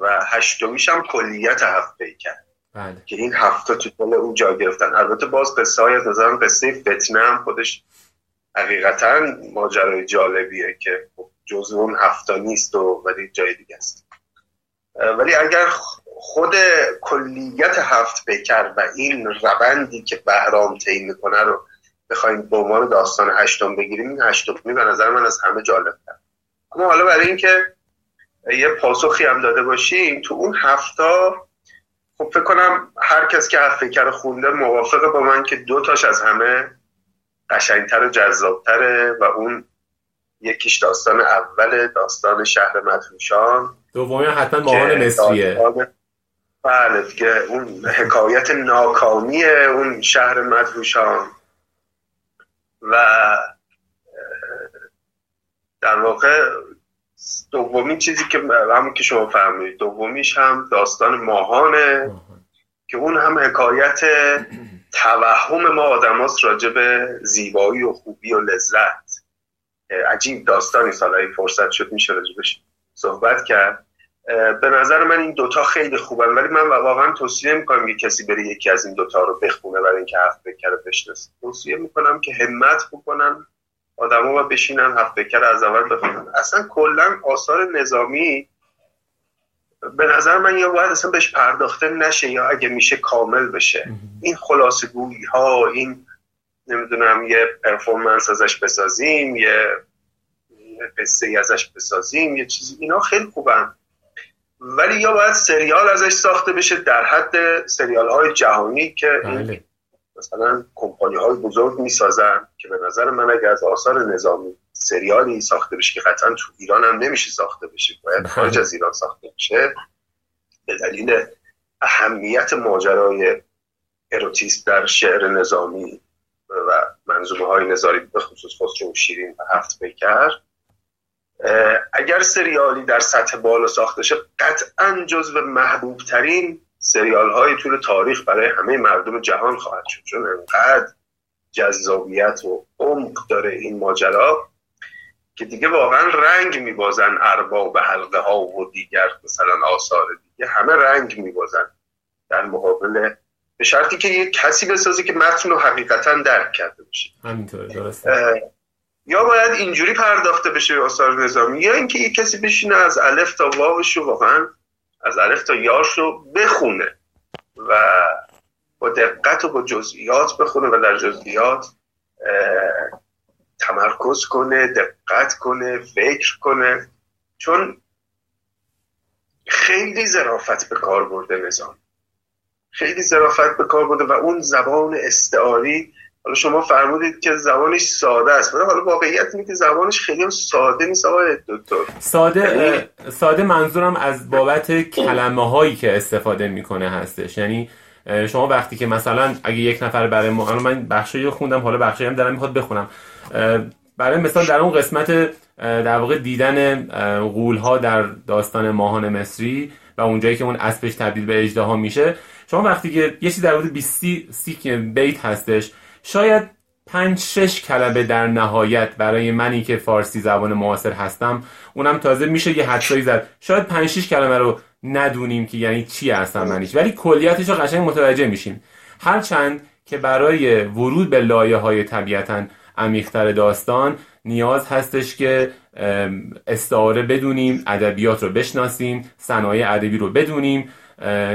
S3: و هشتمیش هم کلیت هفت کرد
S1: بله.
S3: که این هفته تو طول اون جا گرفتن. البته باز قصه های از نظرم قصه فتنه هم خودش حقیقتا ماجرای جالبیه که جز اون هفته نیست و ولی جای دیگه است. ولی اگر خود کلیت هفت پیکر و این روندی که بهرام طی می‌کنه رو بخوایم به عنوان داستان هشتم بگیریم این هشتمی به نظر من از همه جالب اما حالا برای اینکه یه پاسخی هم داده باشیم تو اون هفته خب فکر کنم هر کس که هفت فکر خونده موافقه با من که دو تاش از همه قشنگتر و جذابتره و اون یکیش داستان اول داستان شهر مدهوشان
S1: دومی حتما ماهان مصریه.
S3: بله دیگه اون حکایت ناکامی اون شهر مدهوشان. و در واقع دومین چیزی که همون که شما فهمید دومیش هم داستان ماهانه که اون هم حکایت توهم ما آدم هاست راجع به زیبایی و خوبی و لذت. عجیب داستانی سالهای فرصت شد میشه راجبش صحبت کرد. به نظر من این دوتا خیلی خوبن ولی من واقعا توصیه می‌کنم که کسی بره یکی از این دوتا رو بخونه برای اینکه هفت بکره بشناسه. توصیه می‌کنم که همت بکنن آدما و بشینن هفت بکر از اول بخونن اصلا کلا آثار نظامی به نظر من یا باید اصلا بهش پرداخته نشه یا اگه میشه کامل بشه. این خلاصه گویی ها این نمی‌دونم یه پرفورمنس ازش بسازیم یه قصه ازش بسازیم یه چیزی. اینا خیلی خوبن. ولی یا باید سریال ازش ساخته بشه در حد سریال های جهانی که بله. مثلا کمپانی های بزرگ می‌سازن که به نظر من اگر از آثار نظامی سریالی ساخته بشه که قطعا تو ایران هم نمیشه ساخته بشه باید بله. خارج از ایران ساخته بشه به دلیل اهمیت ماجرای اروتیست در شعر نظامی و منظومه های نظاری به خصوص خسرو شیرین و هفت پیکر اگر سریالی در سطح بالا ساخته شه قطعا جزو محبوب ترین سریال های طول تاریخ برای همه مردم جهان خواهد شد. چون انقدر جذابیت و عمق داره این ماجرا که دیگه واقعا رنگ میبازن ارباب حلقه ها و دیگر مثلا آثار دیگه همه رنگ میبازن در مقابل به شرطی که یه کسی بسازه که متن رو حقیقتا درک کرده باشه. یا باید اینجوری پرداخته بشه آثار نظامی یا اینکه یه کسی بشینه از الف تا واوش رو واقعا از الف تا یاش رو بخونه و با دقت و با جزئیات بخونه و در جزئیات تمرکز کنه دقت کنه فکر کنه. چون خیلی ظرافت به کار برده نظام. خیلی ظرافت به کار برده و اون زبان استعاری حالا شما فرمودید که زبانش ساده است. ولی حالا واقعیت اینه که زبانش خیلی ساده نیست آقای دکتر.
S1: ساده یعنی ساده منظورم از بابت کلمه هایی که استفاده می‌کنه هستش. یعنی شما وقتی که مثلا اگه یک نفر برای ما من بخشی خوندم حالا بخشی هم دارم می‌خواد بخونم. برای مثال در اون قسمت در واقع دیدن غول ها در داستان ماهان مصری و اونجایی که اون اسبش تبدیل به اجدها میشه شما وقتی که یه چیزی در حدود 20 سی بیت هستش شاید پنج شش کلمه در نهایت برای منی که فارسی زبان معاصر هستم اونم تازه میشه یه حدسایی زد. شاید پنج شش کلمه رو ندونیم که یعنی چی هستن منیش. ولی کلیتش رو قشنگ متوجه میشیم. هرچند که برای ورود به لایه های طبیعتا عمیقتر داستان نیاز هستش که استعاره بدونیم ادبیات رو بشناسیم صنایع ادبی رو بدونیم.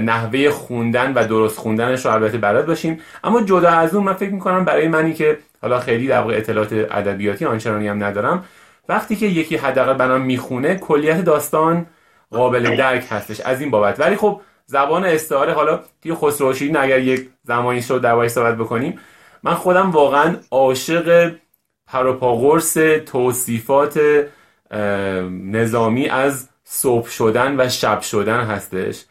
S1: نحوه خوندن و درست خوندنش رو البته بلد باشیم. اما جدا از اون من فکر می‌کنم برای منی که حالا خیلی در اطلاعات ادبیاتی آنچنانی هم ندارم وقتی که یکی حداقل برام می‌خونه کلیت داستان قابل درک هستش. از این بابت. ولی خب زبان استعاره حالا توی خسرو اگر یک زمانی شد در صحبت بکنیم من خودم واقعا عاشق پروپاگورس توصیفات نظامی از صبح شدن و شب شدن هستش.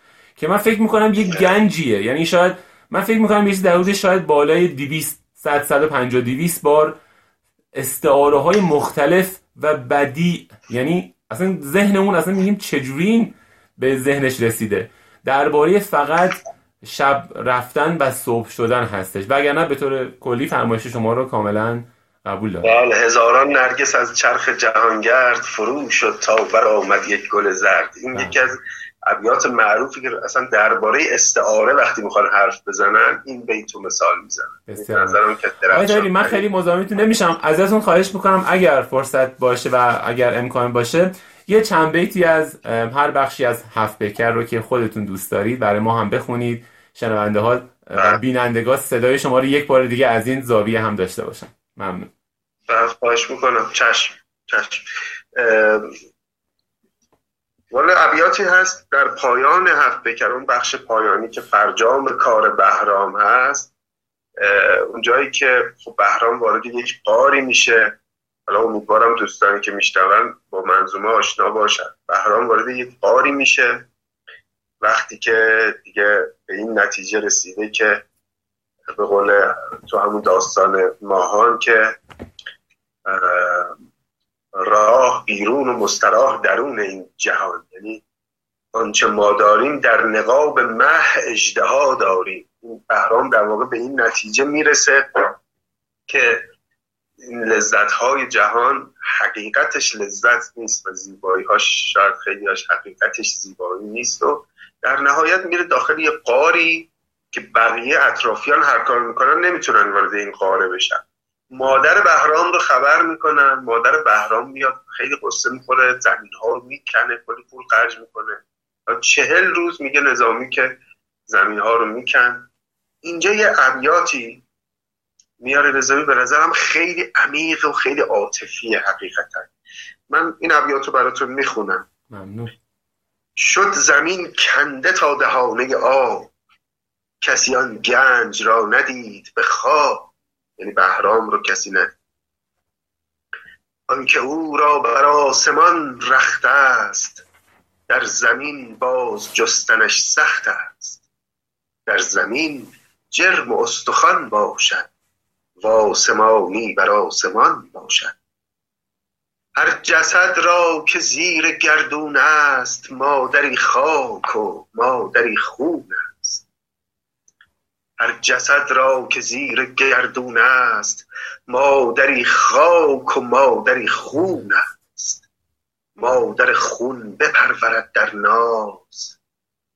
S1: که من فکر می‌کنم یه گنجیه. یعنی شاید من فکر می‌کنم یه در شاید بالای 200 100 150 200 بار استعاره های مختلف و بدی یعنی اصلا ذهنمون اصلا میگیم چجوری به ذهنش رسیده. درباره فقط شب رفتن و صبح شدن هستش. وگرنه به طور کلی فرمایش شما رو کاملا قبول دارم.
S3: بله هزاران نرگس از چرخ جهانگرد فرو شد تا بر آمد یک گل زرد. این بله. یکی از ابیات معروفی که اصلا درباره استعاره وقتی می‌خوان حرف بزنن این بیتو مثال می‌زنن.
S1: آقای من خیلی مزاحمتون نمیشم. ازتون خواهش می‌کنم اگر فرصت باشه و اگر امکان باشه یه چند بیتی از هر بخشی از هفت بکر رو که خودتون دوست دارید برای ما هم بخونید. شنونده ها و بله. بینندگاه صدای شما رو یک بار دیگه از این زاویه هم داشته باشن. ممنون.
S3: بله، خواهش می‌کنم. چشم چشم. والا ابیاتی هست در پایان هفت بکر اون بخش پایانی که فرجام کار بهرام هست اون جایی که خب بهرام وارد یک قاری میشه. حالا امیدوارم دوستانی که میشنون با منظومه آشنا باشن. بهرام وارد یک قاری میشه. وقتی که دیگه به این نتیجه رسیده که به قول تو همون داستان ماهان که راه بیرون و مستراح درون این جهان. یعنی آنچه ما داریم در نقاب مه اجدها داریم. بهرام در واقع به این نتیجه می‌رسه که این لذت های جهان حقیقتش لذت نیست و زیبایی هاش شاید خیلی هاش حقیقتش زیبایی نیست و در نهایت میره داخل یه قاری که بقیه اطرافیان هر کار می‌کنن نمی‌تونن وارد این قاره بشن. مادر بهرام رو خبر می‌کنن مادر بهرام میاد خیلی قصه می‌خوره زمین ها رو می‌کنه کلی پول خرج می‌کنه. چهل روز میگه نظامی که زمین ها رو میکن. اینجا یه ابیاتی میاره نظامی به نظرم خیلی عمیق و خیلی عاطفی حقیقتا. من این ابیات رو براتون می‌خونم.
S1: ممنون.
S3: شد زمین کنده تا دهانه آب. کسی آن گنج را ندید به خواب. یعنی بهرام رو کسی ندید آنکه او را بر آسمان رخته است در زمین باز جستنش سخت است. در زمین جرم و استخوان باشد و آسمانی بر آسمان باشد. هر جسد را که زیر گردون است مادری خاک و مادری خون هر جسد را که زیر گردون است مادری خاک و مادری خون است. مادر خون بپرورد در ناز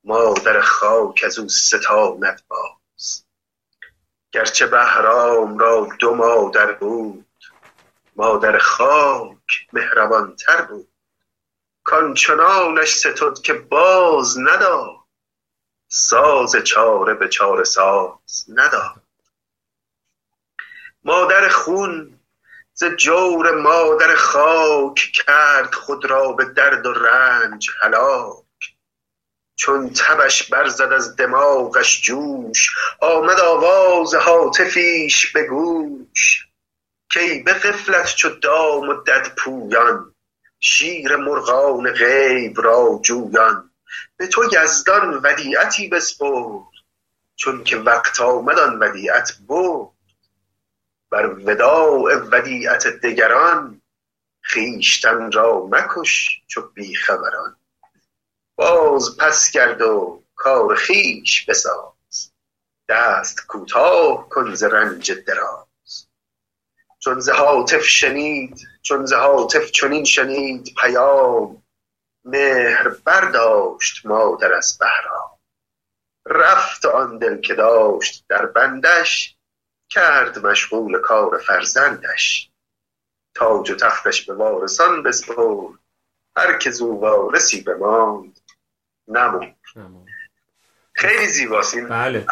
S3: مادر خاک از او ستاند باز. گرچه بهرام را دو مادر بود مادر خاک مهربانتر بود. کانچنانش ستد که باز نداد. ساز چاره به چاره ساز نداد. مادر خون ز جور مادر خاک کرد خود را به درد و رنج هلاک. چون تبش برزد از دماغش جوش آمد آواز هاتفیش به گوش. کی به غفلت چو دام و دد پویان شیر مرغان غیب را جویان. به تو یزدان ودیعتی بسپرد چون که وقت آمد آن ودیعت برد. بر وداع ودیعت دگران خویشتن را مکش چو بیخبران. باز پس کرد و کار خویش بساز دست کوتاه کن ز رنج دراز. چون ز هاتف شنید چون ز هاتف چنین شنید پیام مهر برداشت مادر از بهرام رفت آن دل که داشت در بندش کرد مشغول کار فرزندش. تاج و تختش به وارثان بسپرد هر که زو وارثی بماند نموند خیلی زیباست این
S1: بله.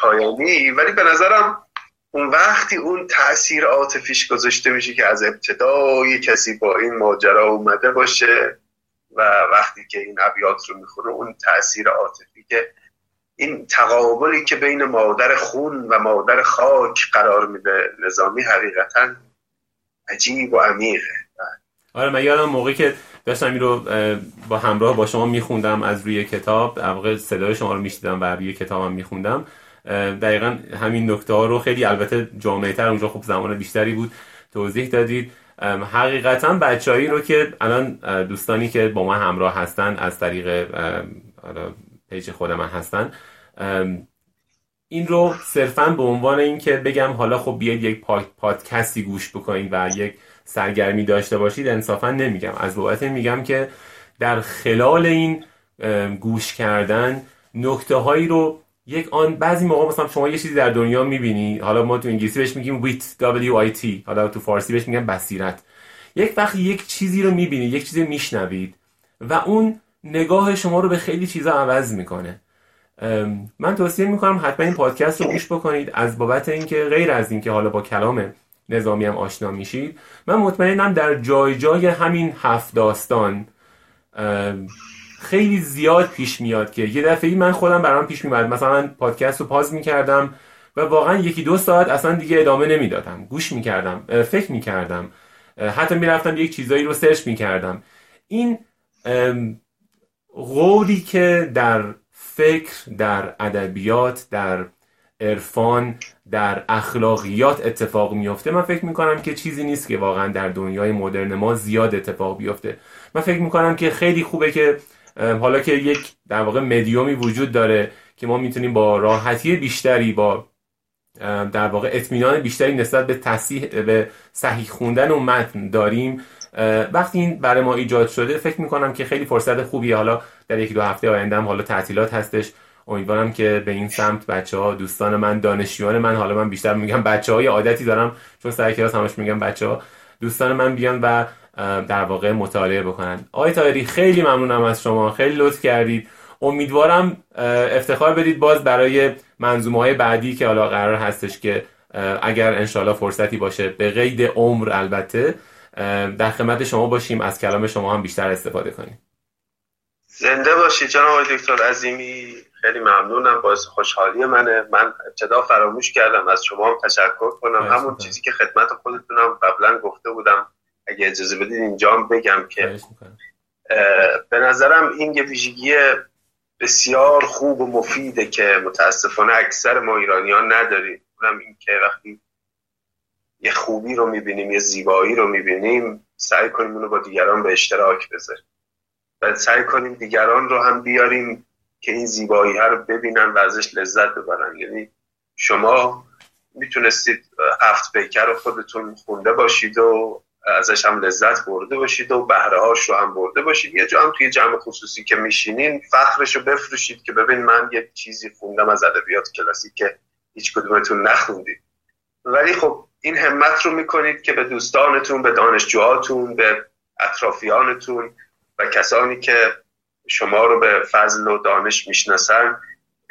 S3: پایانی ولی به نظرم اون وقتی اون تاثیر عاطفیش گذاشته میشه که از ابتدای کسی با این ماجرا اومده باشه و وقتی که این ابیات رو می‌خونه اون تاثیر عاطفی که این تقابلی که بین مادر خون و مادر خاک قرار میده نظامی حقیقتا عجیب و عمیقه.
S1: آره من یادم موقعی که داشتم این رو با همراه با شما میخوندم از روی کتاب واقع صدای شما رو میشیدم و روی کتابم میخوندم. دقیقا همین نکته ها رو خیلی البته جامعه تر اونجا خب زمان بیشتری بود توضیح دادید. حقیقتا بچههایی رو که الان دوستانی که با ما همراه هستن از طریق پیج خود من هستن این رو صرفا به عنوان اینکه بگم حالا خب بیاید یک پادکستی گوش بکنید و یک سرگرمی داشته باشید انصافا نمیگم. از بابت میگم که در خلال این گوش کردن نکته هایی رو یک آن بعضی موقع مثلا شما یه چیزی در دنیا می‌بینی حالا ما تو انگلیسی بهش میگیم ویت W I T حالا تو فارسی بهش میگن بصیرت. یک وقت یک چیزی رو می‌بینید یک چیزی میشنوید و اون نگاه شما رو به خیلی چیزا عوض می‌کنه. من توصیه می‌کنم حتما این پادکست رو گوش بکنید از بابت اینکه غیر از اینکه حالا با کلام نظامی هم آشنا میشید من مطمئنم در جای جای همین هفت داستان خیلی زیاد پیش میاد که یه دفعه من خودم برام پیش میاد مثلا پادکست رو پاز می‌کردم و واقعا یکی دو ساعت اصلا دیگه ادامه نمی‌دادم. گوش می‌کردم فکر می‌کردم حتی می‌رفتم یک چیزایی رو سرچ می‌کردم. این غوری که در فکر در ادبیات در عرفان در اخلاقیات اتفاق میفته من فکر می‌کنم که چیزی نیست که واقعا در دنیای مدرن ما زیاد اتفاق بیفته. من فکر می‌کنم که خیلی خوبه که حالا که یک در واقع مدیومی وجود داره که ما می‌تونیم با راحتی بیشتری با در واقع اطمینان بیشتری نسبت به تصحیح به صحیح خوندن و متن داریم. وقتی این برای ما ایجاد شده فکر می‌کنم که خیلی فرصت خوبیه. حالا در یکی دو هفته آینده حالا تعطیلات هستش. امیدوارم که به این سمت بچه ها دوستان من دانشجویان من حالا من بیشتر میگم بچه های عادتی دارم چون سر کلاس همش میگم بچه ها دوستان من بیان و در واقع مطالعه بکنن. آقای تایری خیلی ممنونم از شما. خیلی لطف کردید. امیدوارم افتخار بدید باز برای منظومه های بعدی که حالا قرار هستش که اگر انشالله فرصتی باشه به قید عمر البته در خدمت شما باشیم. از کلام شما هم بیشتر استفاده کنیم.
S3: زنده باشید جناب دکتر عظیمی. خیلی ممنونم. باعث خوشحالی منه. من ابتدا فراموش کردم. از شما هم تشکر کنم. همون چیزی که خدمت خودتونم قبلا گفته بودم. اگه اجازه بدید اینجا بگم که به نظرم این یه ویژگی بسیار خوب و مفیده که متاسفانه اکثر ما ایرانیان نداریم. اونم این که وقتی یه خوبی رو می‌بینیم یه زیبایی رو می‌بینیم سعی کنیم اونو با دیگران به اشتراک بذاریم. و سعی کنیم دیگران رو هم بیاریم که این زیبایی ها رو ببینن و ازش لذت ببرن. یعنی شما می‌تونستید هفت پیکر رو خودتون خونده باشید و ازش هم لذت برده باشید و بهره هاش رو هم برده باشید. یه جا هم توی جمع خصوصی که میشینین فخرش رو بفروشید که ببین من یه چیزی خوندم از ادبیات کلاسیک که هیچ کدومتون نخوندید. ولی خب این همت رو می‌کنید که به دوستانتون به دانشجوهاتون به اطرافیانتون و کسانی که شما رو به فضل و دانش می‌شناسن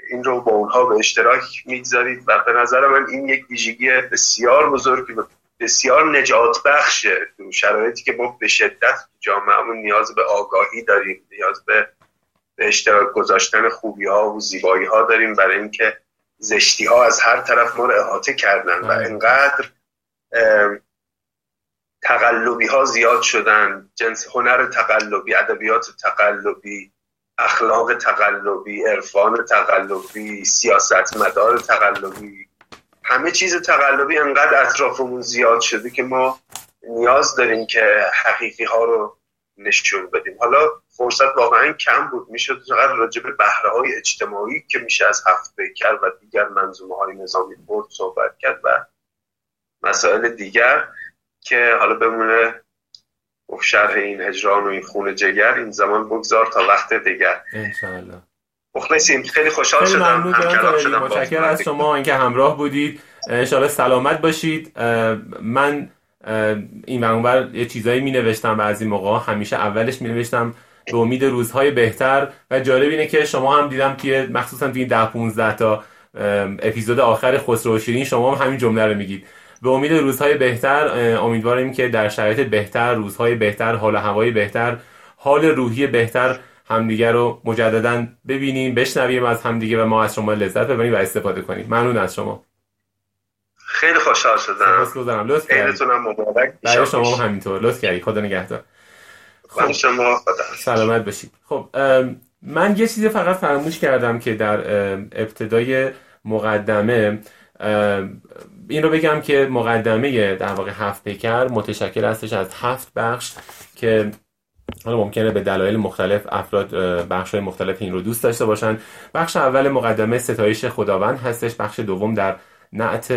S3: این رو با اونها به اشتراک می‌گذارید. و به نظر من این یک ویژگی بسیار بزرگی بسیار نجات بخشه تو شرایطی که ما به شدت جامعهمون نیاز به آگاهی داریم نیاز به به اشتراک گذاشتن خوبی ها و زیبایی ها داریم برای اینکه زشتی ها از هر طرف ما رو احاطه کردن و
S1: بله.
S3: انقدر تقلبی ها زیاد شدن جنس هنر تقلبی ادبیات تقلبی اخلاق تقلبی عرفان تقلبی سیاست مدار تقلبی همه چیز تقلبی انقدر اطرافمون زیاد شده که ما نیاز داریم که حقیقی ها رو نشون بدیم. حالا فرصت واقعا کم بود. می‌شد فقط راجع به بهره های اجتماعی که میشه از هفت پیکر و دیگر منظومه های نظامی برد صحبت کرد و مسائل دیگر که حالا بمونه شرح این هجران و این خون جگر این زمان بگذار تا وقت دیگر.
S1: انشاءالله.
S3: مخلصیم خیلی خوشحال
S1: خیلی
S3: شدم.
S1: طارمی.
S3: شدم
S1: متشکرم از شما. اینکه همراه بودید. انشاءالله سلامت باشید. من این و اونور یه چیزایی می نوشتم بعضی موقع همیشه اولش می نوشتم به امید روزهای بهتر. و جالب اینه که شما هم دیدم توی مخصوصا توی 10 15 تا اپیزود آخر خسرو و شیرین شما هم همین جمله رو میگید. به امید روزهای بهتر امیدواریم که در شرایط بهتر روزهای بهتر حال هوای بهتر حال روحی بهتر همدیگه رو مجددا ببینیم بشنویم از همدیگه و ما از شما لذت ببریم و استفاده کنیم. ممنون از شما.
S3: خیلی خوشحال شدم.
S1: سپاسگزارم لطف کردید
S3: عیدتونم مبارک.
S1: برای شما همینطور لطف کردید خدا نگهدار.
S3: من شما خدا.
S1: سلامت باشید خب من یه چیزی فقط فراموش کردم که در ابتدای مقدمه این رو بگم که مقدمه در واقع هفت پیکر متشکل هستش از هفت بخش که حالا ممکنه به دلایل مختلف افراد بخش های مختلف این رو دوست داشته باشن. بخش اول مقدمه ستایش خداوند هستش. بخش دوم در نعت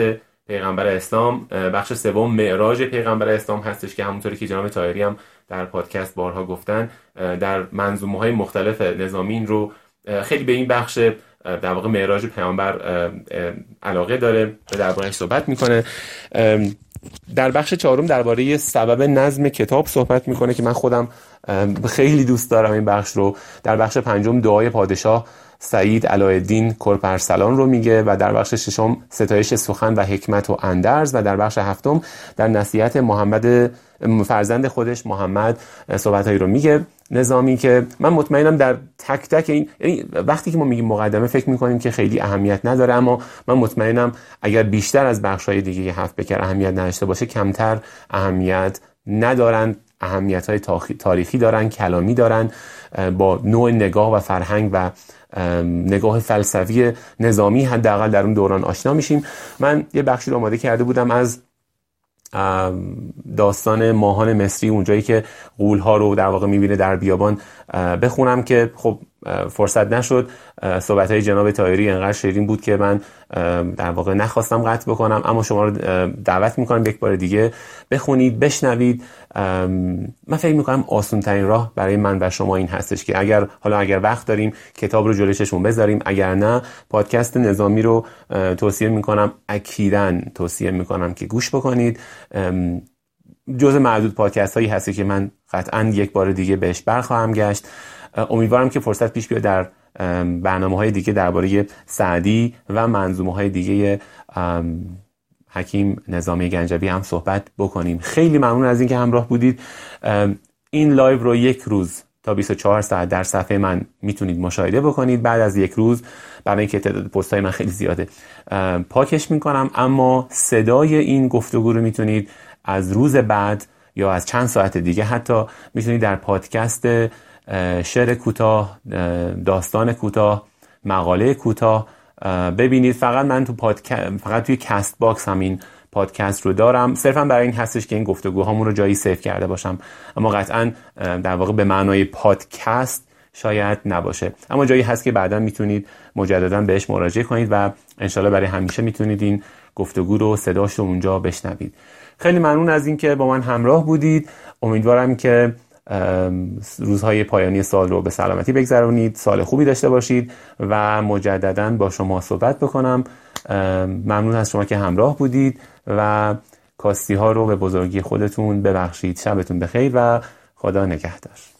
S1: پیغمبر اسلام. بخش سوم معراج پیغمبر اسلام هستش که همونطوری که جناب طاهری هم در پادکست بارها گفتن. در منظومه های مختلف نظامی این رو خیلی به این بخش در واقع معراج پیامبر علاقه داره و دربارهش صحبت می‌کنه. در بخش چهارم درباره سبب نظم کتاب صحبت می‌کنه که من خودم خیلی دوست دارم این بخش رو. در بخش پنجم دعای پادشاه سعید علایالدین کرپرسلان رو میگه و در بخش ششم ستایش سخن و حکمت و اندرز و در بخش هفتم در نصیحت محمد فرزند خودش محمد صحبتهایی رو میگه. نظامی که من مطمئنم در تک تک این یعنی وقتی که ما میگیم مقدمه فکر می‌کنیم که خیلی اهمیت نداره اما من مطمئنم اگر بیشتر از بخش های دیگه هفت بکر اهمیت نداشته باشه کمتر اهمیت ندارن. اهمیت های تاریخی دارن کلامی دارن با نوع نگاه و فرهنگ و نگاه فلسفی نظامی حداقل در اون دوران آشنا میشیم. من یه بخشی رو آماده کرده بودم از داستان ماهان مصری اونجایی که قول ها رو در واقع می‌بینه در بیابان بخونم که خب فرصت نشد. صحبت های جناب تایری انقدر شیرین بود که من در واقع نخواستم قطع بکنم. اما شما رو دعوت می‌کنم یک بار دیگه بخونید بشنوید. من فکر می‌کنم آسون ترین راه برای من و شما این هستش که اگر حالا اگر وقت داریم کتاب رو جلوی چشمون بذاریم. اگر نه پادکست نظامی رو توصیه می‌کنم اکیدن توصیه می‌کنم که گوش بکنید. جز معدود پادکست هایی هستی که من قطعا یک بار دیگه بهش برخواهم گشت. امیدوارم که فرصت پیش بیاد در برنامه های دیگه درباره سعدی و منظومه های دیگه حکیم نظامی گنجوی هم صحبت بکنیم. خیلی ممنون از اینکه همراه بودید. این live رو یک روز تا 24 ساعت در صفحه من می‌تونید مشاهده بکنید. بعد از یک روز برای اینکه تعداد پست های من خیلی زیاده. پاکش می‌کنم اما صدای این گفتگو رو می‌تونید از روز بعد یا از چند ساعت دیگه حتی می‌تونید در پادکست شعر کوتاه داستان کوتاه مقاله کوتاه. ببینید فقط من تو پادکست فقط توی Castbox همین پادکست رو دارم. صرفا برای این هستش که این گفتگوهامون رو جایی save کرده باشم. اما قطعا در واقع به معنای پادکست شاید نباشه. اما جایی هست که بعدا می‌تونید مجددا بهش مراجعه کنید و انشالله برای همیشه می‌تونید این گفتگو رو صداش رو اونجا بشنوید. خیلی ممنون از اینکه با من همراه بودید. امیدوارم که روزهای پایانی سال رو به سلامتی بگذرونید سال خوبی داشته باشید و مجددا با شما صحبت بکنم. ممنون از شما که همراه بودید و کاستی ها رو به بزرگی خودتون ببخشید. شبتون بخیر و خدا نگهدار.